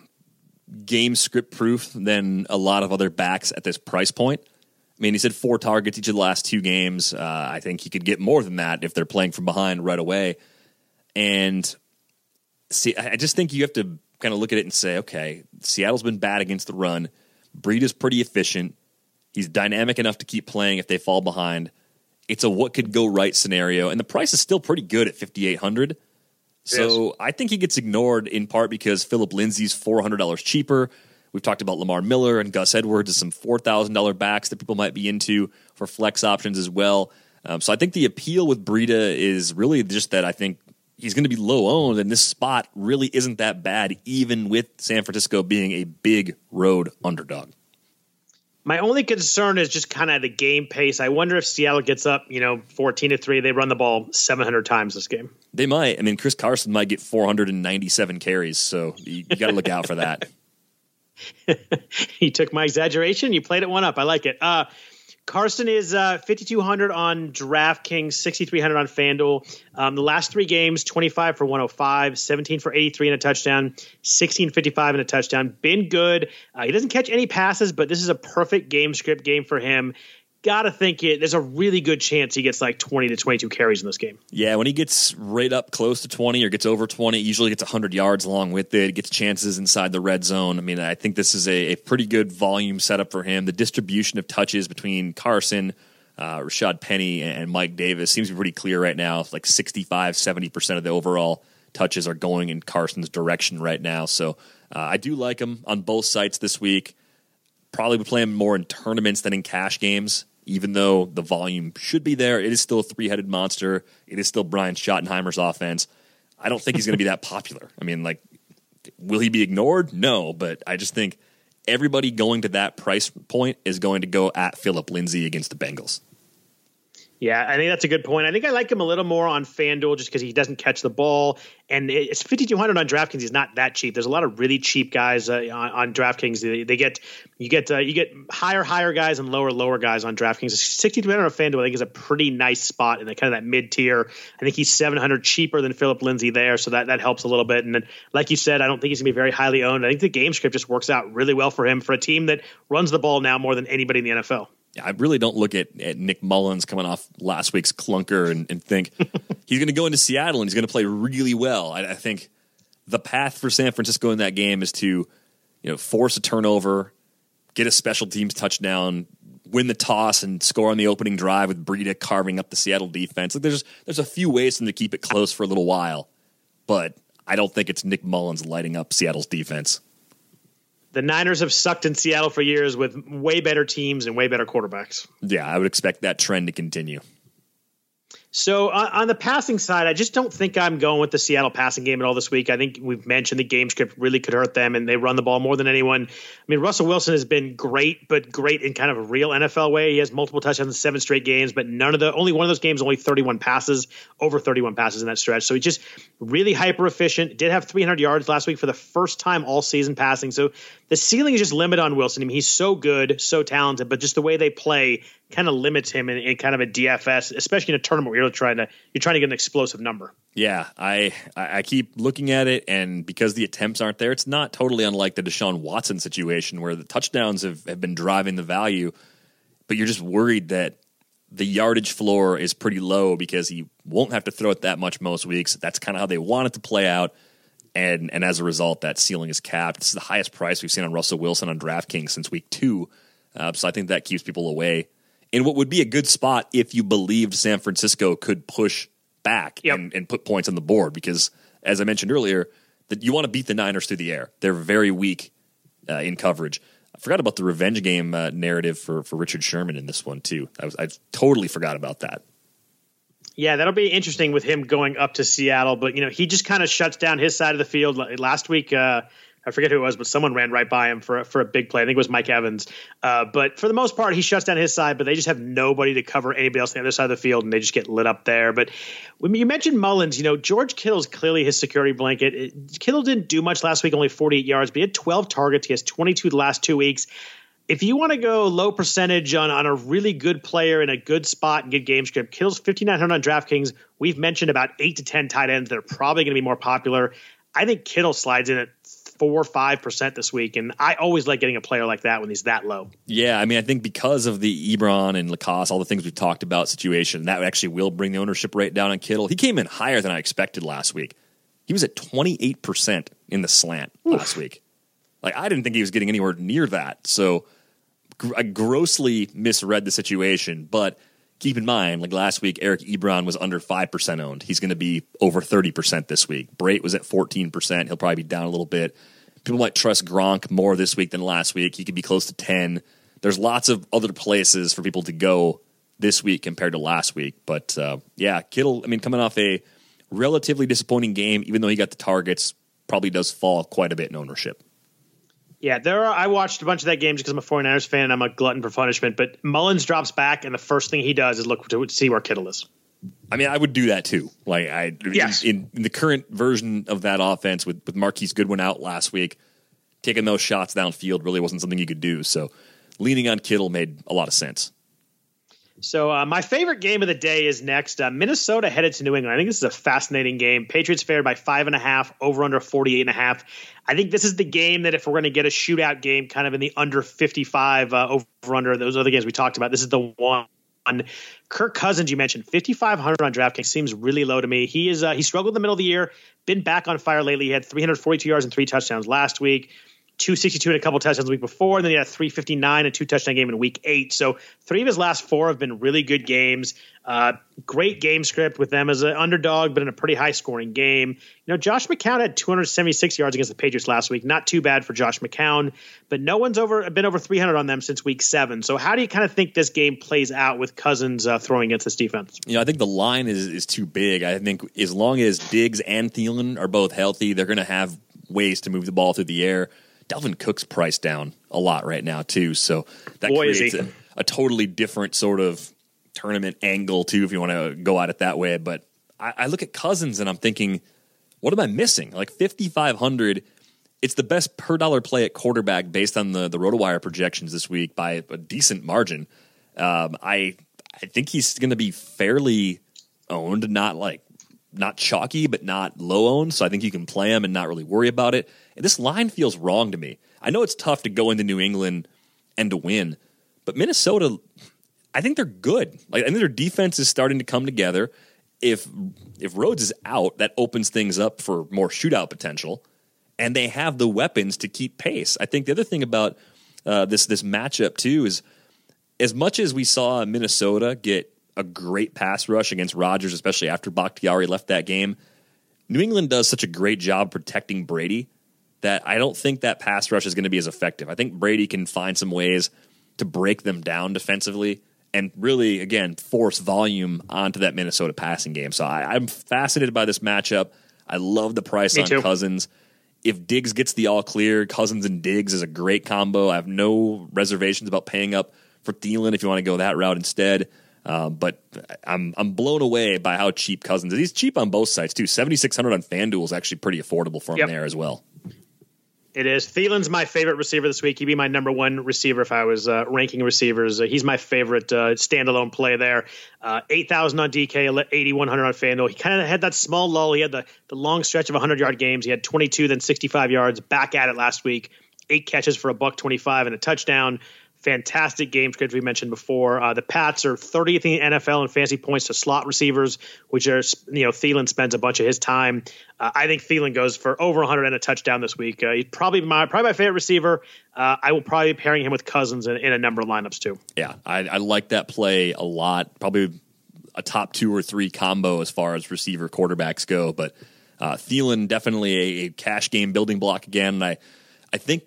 game script proof than a lot of other backs at this price point. I mean, he said four targets each of the last two games. Uh, I think he could get more than that if they're playing from behind right away. And see, I just think you have to kind of look at it and say, okay, Seattle's been bad against the run. Breida's pretty efficient. He's dynamic enough to keep playing if they fall behind. It's a what could go right scenario, and the price is still pretty good at fifty eight hundred. So yes. I think he gets ignored in part because Phillip Lindsay's four hundred dollars cheaper. We've talked about Lamar Miller and Gus Edwards as some four thousand dollar backs that people might be into for flex options as well. Um, so I think the appeal with Breida is really just that I think he's going to be low owned, and this spot really isn't that bad, even with San Francisco being a big road underdog. My only concern is just kind of the game pace. I wonder if Seattle gets up, you know, 14 to 3, they run the ball 700 times this game. They might. I mean, Chris Carson might get 497 carries, so you, you got to look out for that. you took my exaggeration, you played it one up. I like it. Uh, Carson is uh, 5,200 on DraftKings, 6,300 on FanDuel. Um, the last three games 25 for 105, 17 for 83 and a touchdown, 1655 and a touchdown. Been good. Uh, he doesn't catch any passes, but this is a perfect game script game for him gotta think it. There's a really good chance he gets like 20 to 22 carries in this game. Yeah, when he gets right up close to 20 or gets over 20, usually gets 100 yards along with it. Gets chances inside the red zone. I mean, I think this is a, a pretty good volume setup for him. The distribution of touches between Carson. Uh, Rashaad Penny and Mike Davis seems to be pretty clear right now. Like 65, 70% of the overall touches are going in Carson's direction right now. So uh, I do like him on both sites this week. Probably be playing more in tournaments than in cash games even though the volume should be there, it is still a three headed monster. It is still Brian Schottenheimer's offense. I don't think he's going to be that popular. I mean, like, will he be ignored? No, but I just think everybody going to that price point is going to go at Phillip Lindsay against the Bengals. Yeah, I think that's a good point. I think I like him a little more on FanDuel just because he doesn't catch the ball, and it's fifty two hundred on DraftKings. He's not that cheap. There's a lot of really cheap guys uh, on, on, DraftKings. They, they, get you get uh, you get higher higher guys and lower lower guys on DraftKings. Sixty two hundred on FanDuel, I think, is a pretty nice spot in the kind of that mid tier. I think he's seven hundred cheaper than Phillip Lindsay there, so that that helps a little bit. And then, like you said, I don't think he's gonna be very highly owned. I think the game script just works out really well for him for a team that runs the ball now more than anybody in the NFL. I really don't look at, at Nick Mullens coming off last week's clunker and, and think he's going to go into Seattle and he's going to play really well. I, I, think the path for San Francisco in that game is to, you know, force a turnover, get a special teams touchdown, win the toss, and score on the opening drive with Breida carving up the Seattle defense. Like there's there's a few ways for them to keep it close for a little while, but I don't think it's Nick Mullens lighting up Seattle's defense the Niners have sucked in Seattle for years with way better teams and way better quarterbacks. Yeah, I would expect that trend to continue. So on, on, the passing side, I just don't think I'm going with the Seattle passing game at all this week. I think we've mentioned the game script really could hurt them, and they run the ball more than anyone. I mean, Russell Wilson has been great, but great in kind of a real NFL way. He has multiple touchdowns in seven straight games, but none of the only one of those games only 31 passes, over 31 passes in that stretch. So he's just really hyper efficient. Did have 300 yards last week for the first time all season passing. So the ceiling is just limited on Wilson. I mean, he's so good, so talented, but just the way they play kind of limits him in, in, kind of a DFS, especially in a tournament where you're trying to you're trying to get an explosive number. Yeah, I I keep looking at it, and because the attempts aren't there, it's not totally unlike the Deshaun Watson situation where the touchdowns have, have been driving the value, but you're just worried that the yardage floor is pretty low because he won't have to throw it that much most weeks. That's kind of how they want it to play out. And and as a result, that ceiling is capped. This is the highest price we've seen on Russell Wilson on DraftKings since week two. Uh, so I think that keeps people away in what would be a good spot if you believed San Francisco could push back yep. and, and, put points on the board. Because as I mentioned earlier, that you want to beat the Niners through the air. They're very weak uh, in coverage. I forgot about the revenge game uh, narrative for for Richard Sherman in this one too. I was I totally forgot about that. Yeah, that'll be interesting with him going up to Seattle. But you know, he just kind of shuts down his side of the field. Last week, uh, I forget who it was, but someone ran right by him for for a big play. I think it was Mike Evans. Uh, but for the most part, he shuts down his side. But they just have nobody to cover anybody else on the other side of the field, and they just get lit up there. But when you mentioned Mullens, you know George Kittle's clearly his security blanket. It, Kittle didn't do much last week, only 48 yards, but he had 12 targets. He has 22 the last two weeks if you want to go low percentage on, on a really good player in a good spot and good game script, Kittle's 5,900 on DraftKings. We've mentioned about eight to 10 tight ends that are probably going to be more popular. I think Kittle slides in at four or five percent this week, and I always like getting a player like that when he's that low. Yeah, I mean, I think because of the Ebron and LaCosse, all the things we've talked about situation, that actually will bring the ownership rate down on Kittle. He came in higher than I expected last week. He was at twenty eight percent in the slant Oof. last week. Like I didn't think he was getting anywhere near that. So I grossly misread the situation, but keep in mind, like last week, Eric Ebron was under 5% owned. He's going to be over 30% this week. Brate was at 14%. He'll probably be down a little bit. People might trust Gronk more this week than last week. He could be close to 10. There's lots of other places for people to go this week compared to last week. But uh, yeah, Kittle, I mean, coming off a relatively disappointing game, even though he got the targets, probably does fall quite a bit in ownership. Yeah, there are. I watched a bunch of that game just because I'm a 49ers fan and I'm a glutton for punishment. But Mullens drops back, and the first thing he does is look to see where Kittle is. I mean, I would do that too. Like I, yes. in, in the current version of that offense with with Marquise Goodwin out last week, taking those shots downfield really wasn't something you could do. So leaning on Kittle made a lot of sense. So uh, my favorite game of the day is next. Uh, Minnesota headed to New England. I think this is a fascinating game. Patriots favored by five and a half, over under 48 and a half. I think this is the game that if we're going to get a shootout game kind of in the under 55 uh, over under those other games we talked about, this is the one. Kirk Cousins, you mentioned 5,500 on DraftKings seems really low to me. He is uh, he struggled in the middle of the year, been back on fire lately. He had 342 yards and three touchdowns last week. 262 and a couple touchdowns the week before, and then he had 359 and two touchdown game in week eight. So three of his last four have been really good games. Uh, great game script with them as an underdog, but in a pretty high scoring game. You know, Josh McCown had 276 yards against the Patriots last week. Not too bad for Josh McCown, but no one's over been over 300 on them since week seven. So how do you kind of think this game plays out with Cousins uh, throwing against this defense? You know, I think the line is is too big. I think as long as Diggs and Thielen are both healthy, they're going to have ways to move the ball through the air. Dalvin Cook's priced down a lot right now too, so that Boy, creates a, a, totally different sort of tournament angle too, if you want to go at it that way. But I, I look at Cousins and I'm thinking, what am I missing? Like 5500 it's the best per dollar play at quarterback based on the the RotoWire projections this week by a decent margin. Um, I I think he's going to be fairly owned, not like not chalky, but not low owned. So I think you can play him and not really worry about it. This line feels wrong to me. I know it's tough to go into New England and to win, but Minnesota, I think they're good. Like I think their defense is starting to come together. If if Rhodes is out, that opens things up for more shootout potential, and they have the weapons to keep pace. I think the other thing about uh, this this matchup too is as much as we saw Minnesota get a great pass rush against Rodgers, especially after Bakhtiari left that game. New England does such a great job protecting Brady that I don't think that pass rush is going to be as effective. I think Brady can find some ways to break them down defensively and really, again, force volume onto that Minnesota passing game. So I, am fascinated by this matchup. I love the price Me on too. Cousins. If Diggs gets the all clear, Cousins and Diggs is a great combo. I have no reservations about paying up for Thielen if you want to go that route instead. Uh, but I'm I'm blown away by how cheap Cousins is. He's cheap on both sides too. Seventy six hundred on FanDuel is actually pretty affordable for him yep. there as well. It is. Thielen's my favorite receiver this week. He'd be my number one receiver if I was uh, ranking receivers. Uh, he's my favorite uh, standalone play there. Uh, 8,000 on DK, 8,100 on FanDuel. He kind of had that small lull. He had the, the long stretch of 100 yard games. He had 22, then 65 yards back at it last week. Eight catches for a buck 25 and a touchdown fantastic game script we mentioned before. Uh, the Pats are 30th in the NFL in fantasy points to slot receivers, which are you know Thielen spends a bunch of his time. Uh, I think Thielen goes for over 100 and a touchdown this week. Uh, he's probably my probably my favorite receiver. Uh, I will probably be pairing him with Cousins in, in a number of lineups too. Yeah, I, I like that play a lot. Probably a top two or three combo as far as receiver quarterbacks go, but. Uh, Thielen definitely a, a cash game building block again. And I, I think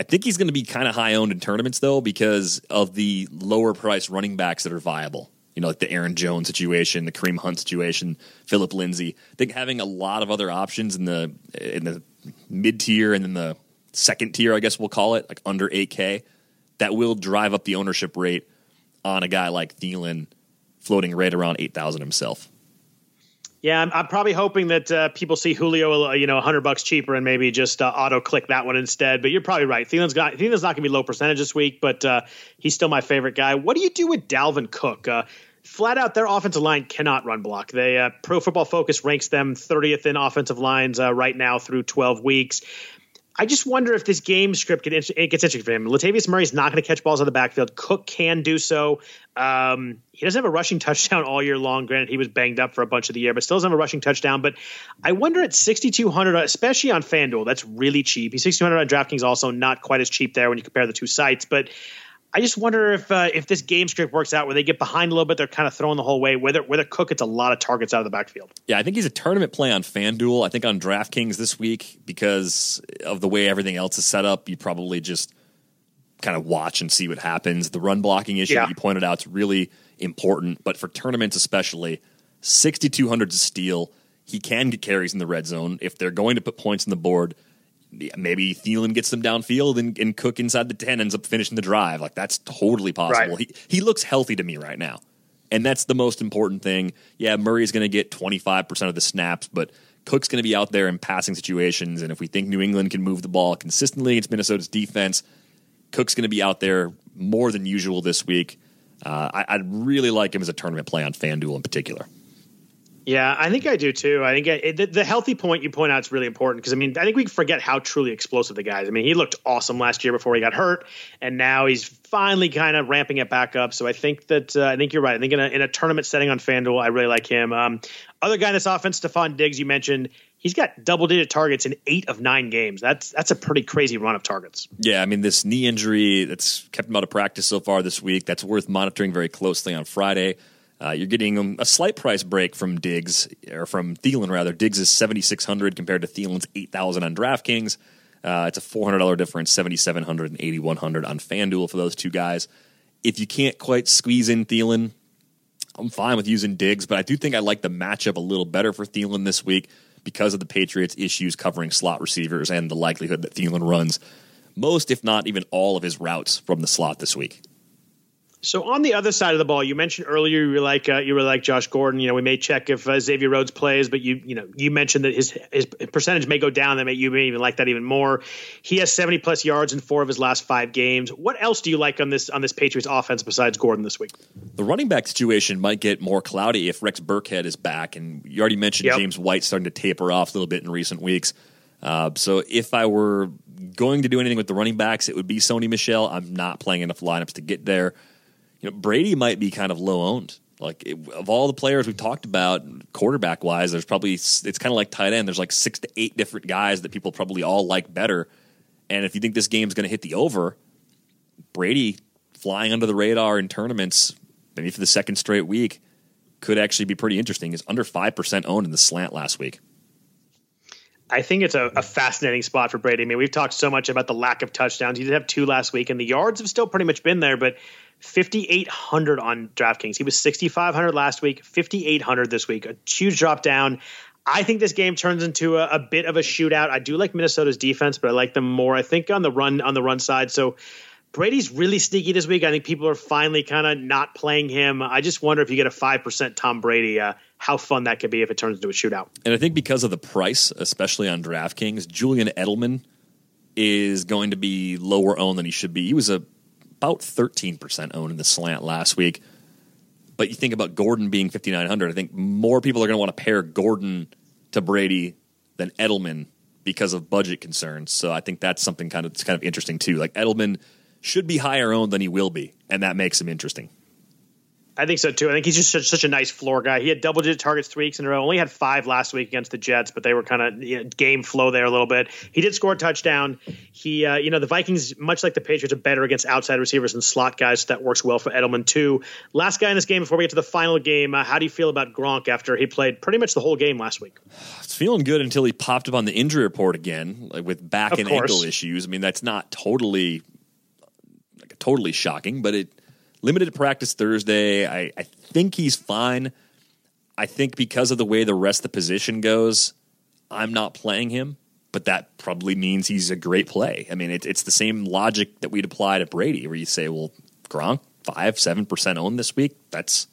I think he's going to be kind of high owned in tournaments though because of the lower price running backs that are viable. You know, like the Aaron Jones situation, the Kareem Hunt situation, Phillip Lindsay. I think having a lot of other options in the in the mid tier and then the second tier, I guess we'll call it, like under 8K, that will drive up the ownership rate on a guy like Thielen, floating right around 8,000 himself. Yeah, I'm, I'm, probably hoping that uh, people see Julio, uh, you know, hundred bucks cheaper and maybe just uh, auto click that one instead. But you're probably right. Thielen's got Thielen's not going to be low percentage this week, but uh, he's still my favorite guy. What do you do with Dalvin Cook? Uh, flat out, their offensive line cannot run block. They uh, Pro Football Focus ranks them 30th in offensive lines right now through 12 weeks. I just wonder if this game script gets, interesting for him. Latavius Murray is not going to catch balls of the backfield. Cook can do so. Um, he doesn't have a rushing touchdown all year long. Granted, he was banged up for a bunch of the year, but still doesn't have a rushing touchdown. But I wonder at 6,200, especially on FanDuel, that's really cheap. He's 6,200 on DraftKings, also not quite as cheap there when you compare the two sites. But I just wonder if uh, if this game script works out where they get behind a little bit, they're kind of throwing the whole way. Whether whether Cook gets a lot of targets out of the backfield. Yeah, I think he's a tournament play on FanDuel. I think on DraftKings this week because of the way everything else is set up, you probably just kind of watch and see what happens. The run blocking issue yeah. that you pointed out is really important, but for tournaments especially, sixty two hundred to steal. He can get carries in the red zone if they're going to put points on the board maybe Thielen gets them downfield and, and, Cook inside the 10 ends up finishing the drive. Like that's totally possible. Right. He he looks healthy to me right now. And that's the most important thing. Yeah, Murray is going to get 25% of the snaps, but Cook's going to be out there in passing situations and if we think New England can move the ball consistently against Minnesota's defense, Cook's going to be out there more than usual this week. Uh, I, I'd really like him as a tournament play on FanDuel in particular. Yeah, I think I do too. I think it, the, the, healthy point you point out is really important because I mean I think we forget how truly explosive the guy is. I mean he looked awesome last year before he got hurt, and now he's finally kind of ramping it back up. So I think that uh, I think you're right. I think in a, in a tournament setting on FanDuel, I really like him. Um, other guy in this offense, Stefon Diggs, you mentioned. He's got double digit targets in eight of nine games. That's that's a pretty crazy run of targets. Yeah, I mean this knee injury that's kept him out of practice so far this week. That's worth monitoring very closely on Friday. Uh, you're getting a slight price break from Diggs or from Thielen rather. Diggs is 7600 compared to Thielen's 8000 on DraftKings. Uh, it's a $400 difference, 7700 and 8100 on FanDuel for those two guys. If you can't quite squeeze in Thielen, I'm fine with using Diggs, but I do think I like the matchup a little better for Thielen this week because of the Patriots' issues covering slot receivers and the likelihood that Thielen runs most, if not even all, of his routes from the slot this week. So on the other side of the ball, you mentioned earlier you were like uh, you were like Josh Gordon. You know, we may check if uh, Xavier Rhodes plays, but you you know you mentioned that his his percentage may go down. That may you may even like that even more. He has seventy plus yards in four of his last five games. What else do you like on this on this Patriots offense besides Gordon this week? The running back situation might get more cloudy if Rex Burkhead is back, and you already mentioned yep. James White starting to taper off a little bit in recent weeks. Uh, so if I were going to do anything with the running backs, it would be Sony Michel. I'm not playing enough lineups to get there you know, Brady might be kind of low owned. Like it, of all the players we've talked about, quarterback wise, there's probably it's kind of like tight end. There's like six to eight different guys that people probably all like better. And if you think this game's going to hit the over, Brady flying under the radar in tournaments, maybe for the second straight week, could actually be pretty interesting. Is under five percent owned in the slant last week. I think it's a, a, fascinating spot for Brady. I mean, we've talked so much about the lack of touchdowns. He did have two last week, and the yards have still pretty much been there. But 5,800 on DraftKings. He was 6,500 last week, 5,800 this week. A huge drop down. I think this game turns into a, a, bit of a shootout. I do like Minnesota's defense, but I like them more. I think on the run on the run side. So Brady's really sneaky this week. I think people are finally kind of not playing him. I just wonder if you get a five percent Tom Brady, uh, how fun that could be if it turns into a shootout. And I think because of the price, especially on DraftKings, Julian Edelman is going to be lower owned than he should be. He was a about 13% owned in the slant last week. But you think about Gordon being 5,900. I think more people are going to want to pair Gordon to Brady than Edelman because of budget concerns. So I think that's something kind of it's kind of interesting too. Like Edelman should be higher owned than he will be, and that makes him interesting. I think so too. I think he's just such, such, a nice floor guy. He had double digit targets three weeks in a row. Only had five last week against the Jets, but they were kind of you know, game flow there a little bit. He did score a touchdown. He, uh, you know, the Vikings, much like the Patriots, are better against outside receivers and slot guys. So that works well for Edelman too. Last guy in this game before we get to the final game. Uh, how do you feel about Gronk after he played pretty much the whole game last week? It's feeling good until he popped up on the injury report again, like with back of and course. ankle issues. I mean, that's not totally, like, totally shocking, but it limited practice Thursday. I, I think he's fine. I think because of the way the rest of the position goes, I'm not playing him, but that probably means he's a great play. I mean, it, it's the same logic that we'd apply to Brady, where you say, well, Gronk, five, seven percent owned this week. That's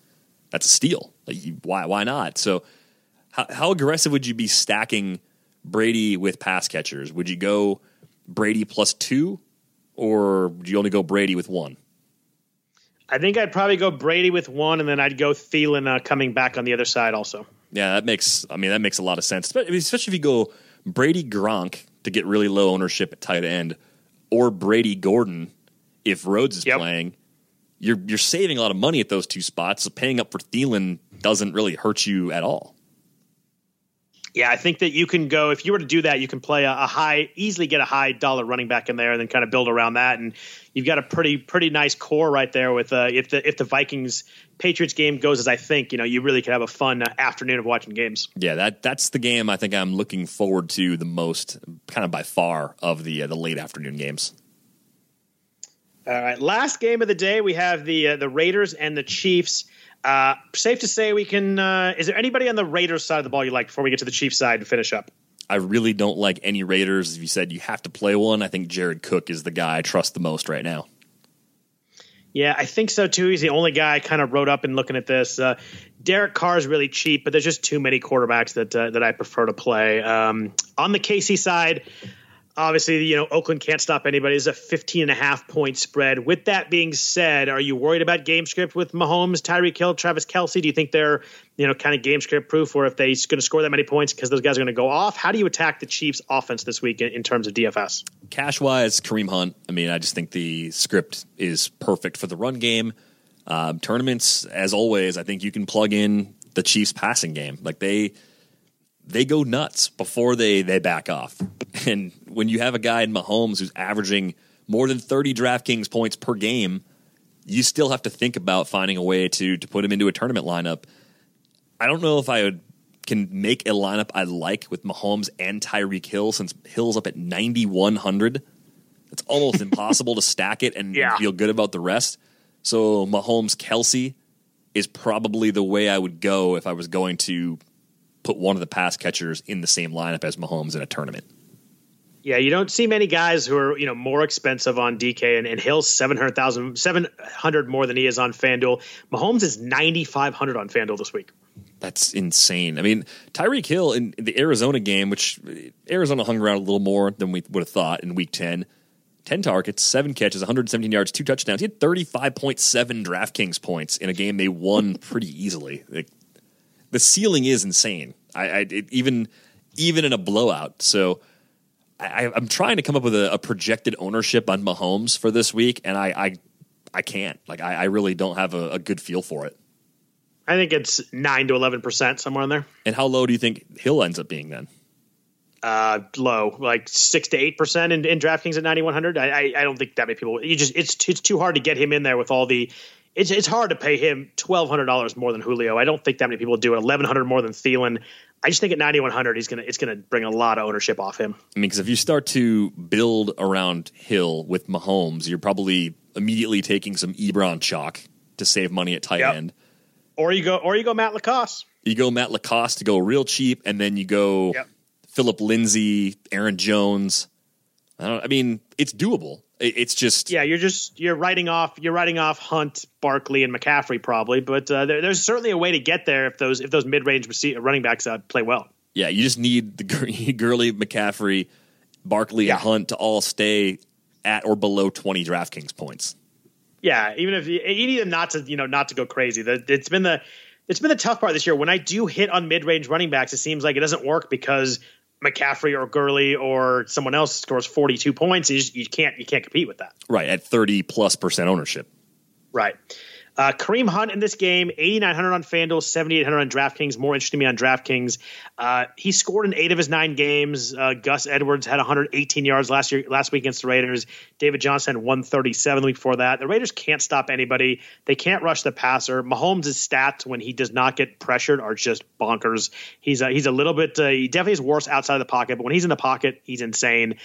that's a steal. Like, you, why why not? So, how, how aggressive would you be stacking Brady with pass catchers? Would you go Brady plus two, or would you only go Brady with one? I think I'd probably go Brady with one, and then I'd go Thielen uh, coming back on the other side also. Yeah, that makes. I mean, that makes a lot of sense, especially if you go Brady Gronk to get really low ownership at tight end, or Brady Gordon if Rhodes is yep. playing. You're you're saving a lot of money at those two spots. So paying up for Thielen doesn't really hurt you at all. Yeah, I think that you can go if you were to do that, you can play a, a, high, easily get a high dollar running back in there, and then kind of build around that. And you've got a pretty pretty nice core right there. With uh, if the if the Vikings Patriots game goes as I think, you know, you really could have a fun uh, afternoon of watching games. Yeah, that that's the game I think I'm looking forward to the most, kind of by far of the uh, the late afternoon games. All right, last game of the day, we have the uh, the Raiders and the Chiefs. Uh, safe to say we can. Uh, is there anybody on the Raiders side of the ball you like before we get to the Chiefs side to finish up? I really don't like any Raiders. If you said you have to play one, I think Jared Cook is the guy I trust the most right now. Yeah, I think so too. He's the only guy I kind of wrote up in looking at this. Uh, Derek Carr is really cheap, but there's just too many quarterbacks that uh, that I prefer to play. Um, on the KC side, obviously, you know, Oakland can't stop anybody. It's a 15 and a half point spread. With that being said, are you worried about game script with Mahomes, Tyreek Hill, Travis Kelce? Do you think they're, you know, kind of game script proof or if they're going to score that many points because those guys are going to go off? How do you attack the Chiefs offense this week in, in terms of DFS? Cash wise, Kareem Hunt. I mean, I just think the script is perfect for the run game. Um, tournaments, as always, I think you can plug in the Chiefs passing game. Like they, they go nuts before they they back off. And when you have a guy in Mahomes who's averaging more than 30 DraftKings points per game, you still have to think about finding a way to to put him into a tournament lineup. I don't know if I would can make a lineup I like with Mahomes and Tyreek Hill since Hill's up at 9100. It's almost impossible to stack it and yeah. feel good about the rest. So Mahomes Kelce is probably the way I would go if I was going to put one of the pass catchers in the same lineup as Mahomes in a tournament. Yeah, you don't see many guys who are you know more expensive on DK and, and Hill's 700,000 700 more than he is on FanDuel. Mahomes is 9500 on FanDuel this week. That's insane. I mean, Tyreek Hill in the Arizona game, which uh, Arizona hung around a little more than we would have thought in week 10. 10 targets, 7 catches, 117 yards, 2 touchdowns. He had 35.7 DraftKings points in a game they won pretty easily. Like, the ceiling is insane. I, I it, even even in a blowout. So I, am trying to come up with a, a, projected ownership on Mahomes for this week, and I I, I can't. Like I, I really don't have a, a, good feel for it. I think it's nine to eleven percent somewhere in there. And how low do you think Hill ends up being then? Uh, low, like six to eight percent in, in DraftKings at ninety one hundred. I, I I don't think that many people. You just it's it's too hard to get him in there with all the it's it's hard to pay him twelve hundred dollars more than Julio. I don't think that many people do it. Eleven hundred more than Thielen. I just think at ninety one hundred, he's gonna it's gonna bring a lot of ownership off him. I mean, because if you start to build around Hill with Mahomes, you're probably immediately taking some Ebron chalk to save money at tight yep. end. Or you go, or you go Matt LaCosse. You go Matt LaCosse to go real cheap, and then you go yep. Phillip Lindsay, Aaron Jones. I don't. I mean, it's doable. It's just yeah, you're just you're writing off you're writing off Hunt, Barkley, and McCaffrey probably, but uh, there, there's certainly a way to get there if those if those mid range running backs uh, play well. Yeah, you just need the Gurley, McCaffrey, Barkley, yeah. and Hunt to all stay at or below 20 DraftKings points. Yeah, even if you, you need them not to you know not to go crazy. The, it's been the it's been the tough part this year. When I do hit on mid range running backs, it seems like it doesn't work because McCaffrey or Gurley or someone else scores 42 points, you, just, you can't you can't compete with that. Right at 30 plus percent ownership. Right. Uh, Kareem Hunt in this game, 8,900 on FanDuel, 7,800 on DraftKings. More interesting to me on DraftKings. Uh, he scored in eight of his nine games. Uh, Gus Edwards had 118 yards last year, last week against the Raiders. David Johnson had 137 the week before that. The Raiders can't stop anybody. They can't rush the passer. Mahomes' stats when he does not get pressured are just bonkers. He's a, he's a little bit, uh, he definitely is worse outside of the pocket, but when he's in the pocket, he's insane.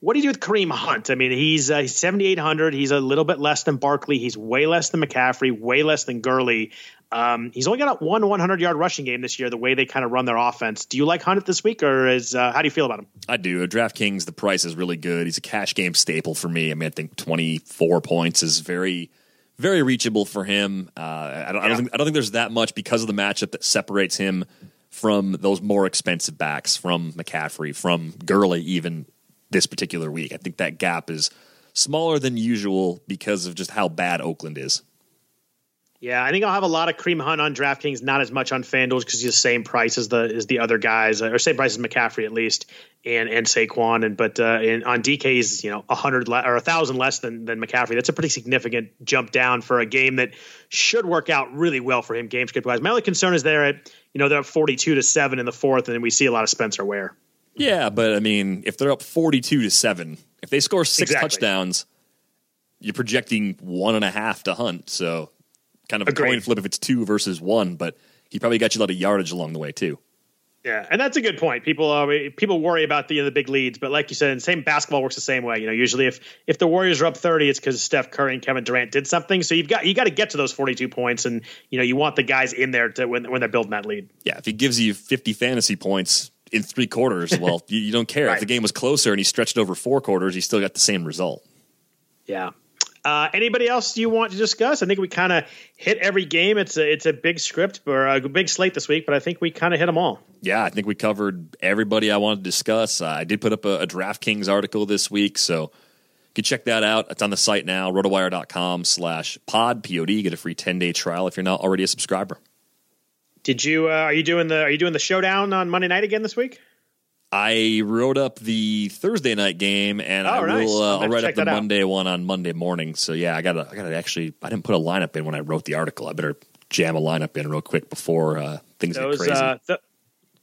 What do you do with Kareem Hunt? I mean, he's uh, 7,800. He's a little bit less than Barkley. He's way less than McCaffrey, way less than Gurley. Um, he's only got a one 100 yard rushing game this year, the way they kind of run their offense. Do you like Hunt this week, or is uh, how do you feel about him? I do. DraftKings, the price is really good. He's a cash game staple for me. I mean, I think 24 points is very, very reachable for him. Uh, I, don't, yeah. I, don't think, I don't think there's that much because of the matchup that separates him from those more expensive backs, from McCaffrey, from Gurley, even this particular week. I think that gap is smaller than usual because of just how bad Oakland is. Yeah, I think I'll have a lot of Kareem Hunt on DraftKings, not as much on FanDuel because he's the same price as the as the other guys, or same price as McCaffrey at least, and and Saquon. And but uh, in, on DK, he's you know a hundred le- or a thousand less than than McCaffrey. That's a pretty significant jump down for a game that should work out really well for him game script wise. My only concern is there at you know they're up forty two to seven in the fourth, and then we see a lot of Spencer Ware. Yeah, but I mean, if they're up forty-two to seven, if they score six exactly. touchdowns, you're projecting one and a half to Hunt. So, kind of a Agreed. coin flip if it's two versus one. But he probably got you a lot of yardage along the way too. Yeah, and that's a good point. People uh, people worry about the the big leads, but like you said, in same basketball works the same way. You know, usually if if the Warriors are up thirty, it's because Steph Curry and Kevin Durant did something. So you've got you got to get to those forty two points, and you know you want the guys in there to when when they're building that lead. Yeah, if he gives you fifty fantasy points, in three quarters. Well, you, you, don't care right. if the game was closer and he stretched over four quarters. He still got the same result. Yeah. Uh, anybody else you want to discuss? I think we kind of hit every game. It's a it's a big script or a big slate this week, but I think we kind of hit them all. Yeah, I think we covered everybody I wanted to discuss. Uh, I did put up a, a DraftKings article this week, so you can check that out. It's on the site now, rotowire.com slash pod, P-O-D. Get a free 10-day trial if you're not already a subscriber. Did you uh, are you doing the are you doing the showdown on Monday night again this week? I wrote up the Thursday night game, and oh, I nice. will. Uh, I'll write up the Monday out. one on Monday morning. So yeah, I gotta. I gotta actually. I didn't put a lineup in when I wrote the article. I better jam a lineup in real quick before uh, things those, get crazy. Uh, th-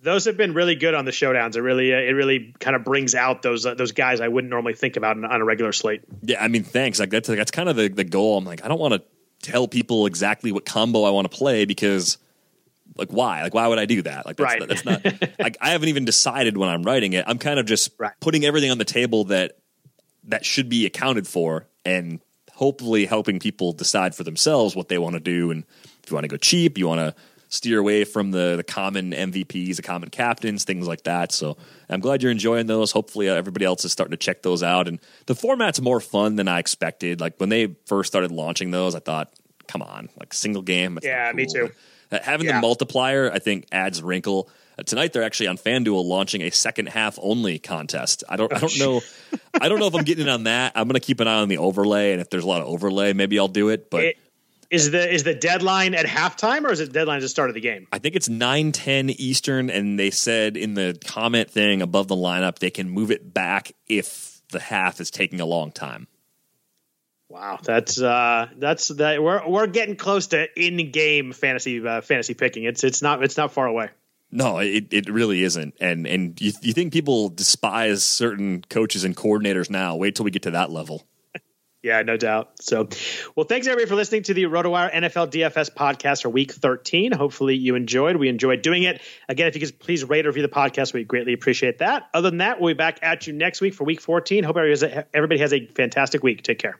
those have been really good on the showdowns. It really, uh, it really kind of brings out those uh, those guys I wouldn't normally think about on a regular slate. Yeah, I mean, thanks. Like that's that's kind of the the goal. I'm like, I don't want to tell people exactly what combo I want to play because like why? Like why would i do that? Like that's, right. that's not like i haven't even decided when i'm writing it. I'm kind of just right. putting everything on the table that that should be accounted for and hopefully helping people decide for themselves what they want to do and if you want to go cheap you want to steer away from the the common mvps the common captains things like that. So i'm glad you're enjoying those. Hopefully uh, everybody else is starting to check those out. And the format's more fun than i expected. Like when they first started launching those i thought come on like single game yeah cool. me too having yeah. the multiplier, I think, adds wrinkle. Uh, tonight they're actually on FanDuel launching a second half only contest. I don't I don't know I don't know if I'm getting in on that. I'm gonna keep an eye on the overlay and if there's a lot of overlay, maybe I'll do it. But it, is the is the deadline at halftime or is it deadline at the start of the game? I think it's nine ten Eastern, and they said in the comment thing above the lineup they can move it back if the half is taking a long time. Wow, that's uh, that's that we're we're getting close to in game fantasy uh, fantasy picking. It's it's not it's not far away. No, it, it really isn't. And and you, you think people despise certain coaches and coordinators now? Wait till we get to that level. yeah, no doubt. So, well, thanks everybody for listening to the RotoWire NFL DFS podcast for Week 13. Hopefully, you enjoyed. We enjoyed doing it. Again, if you could please rate or review the podcast, we greatly appreciate that. Other than that, we'll be back at you next week for Week 14. Hope everybody has a, everybody has a fantastic week. Take care.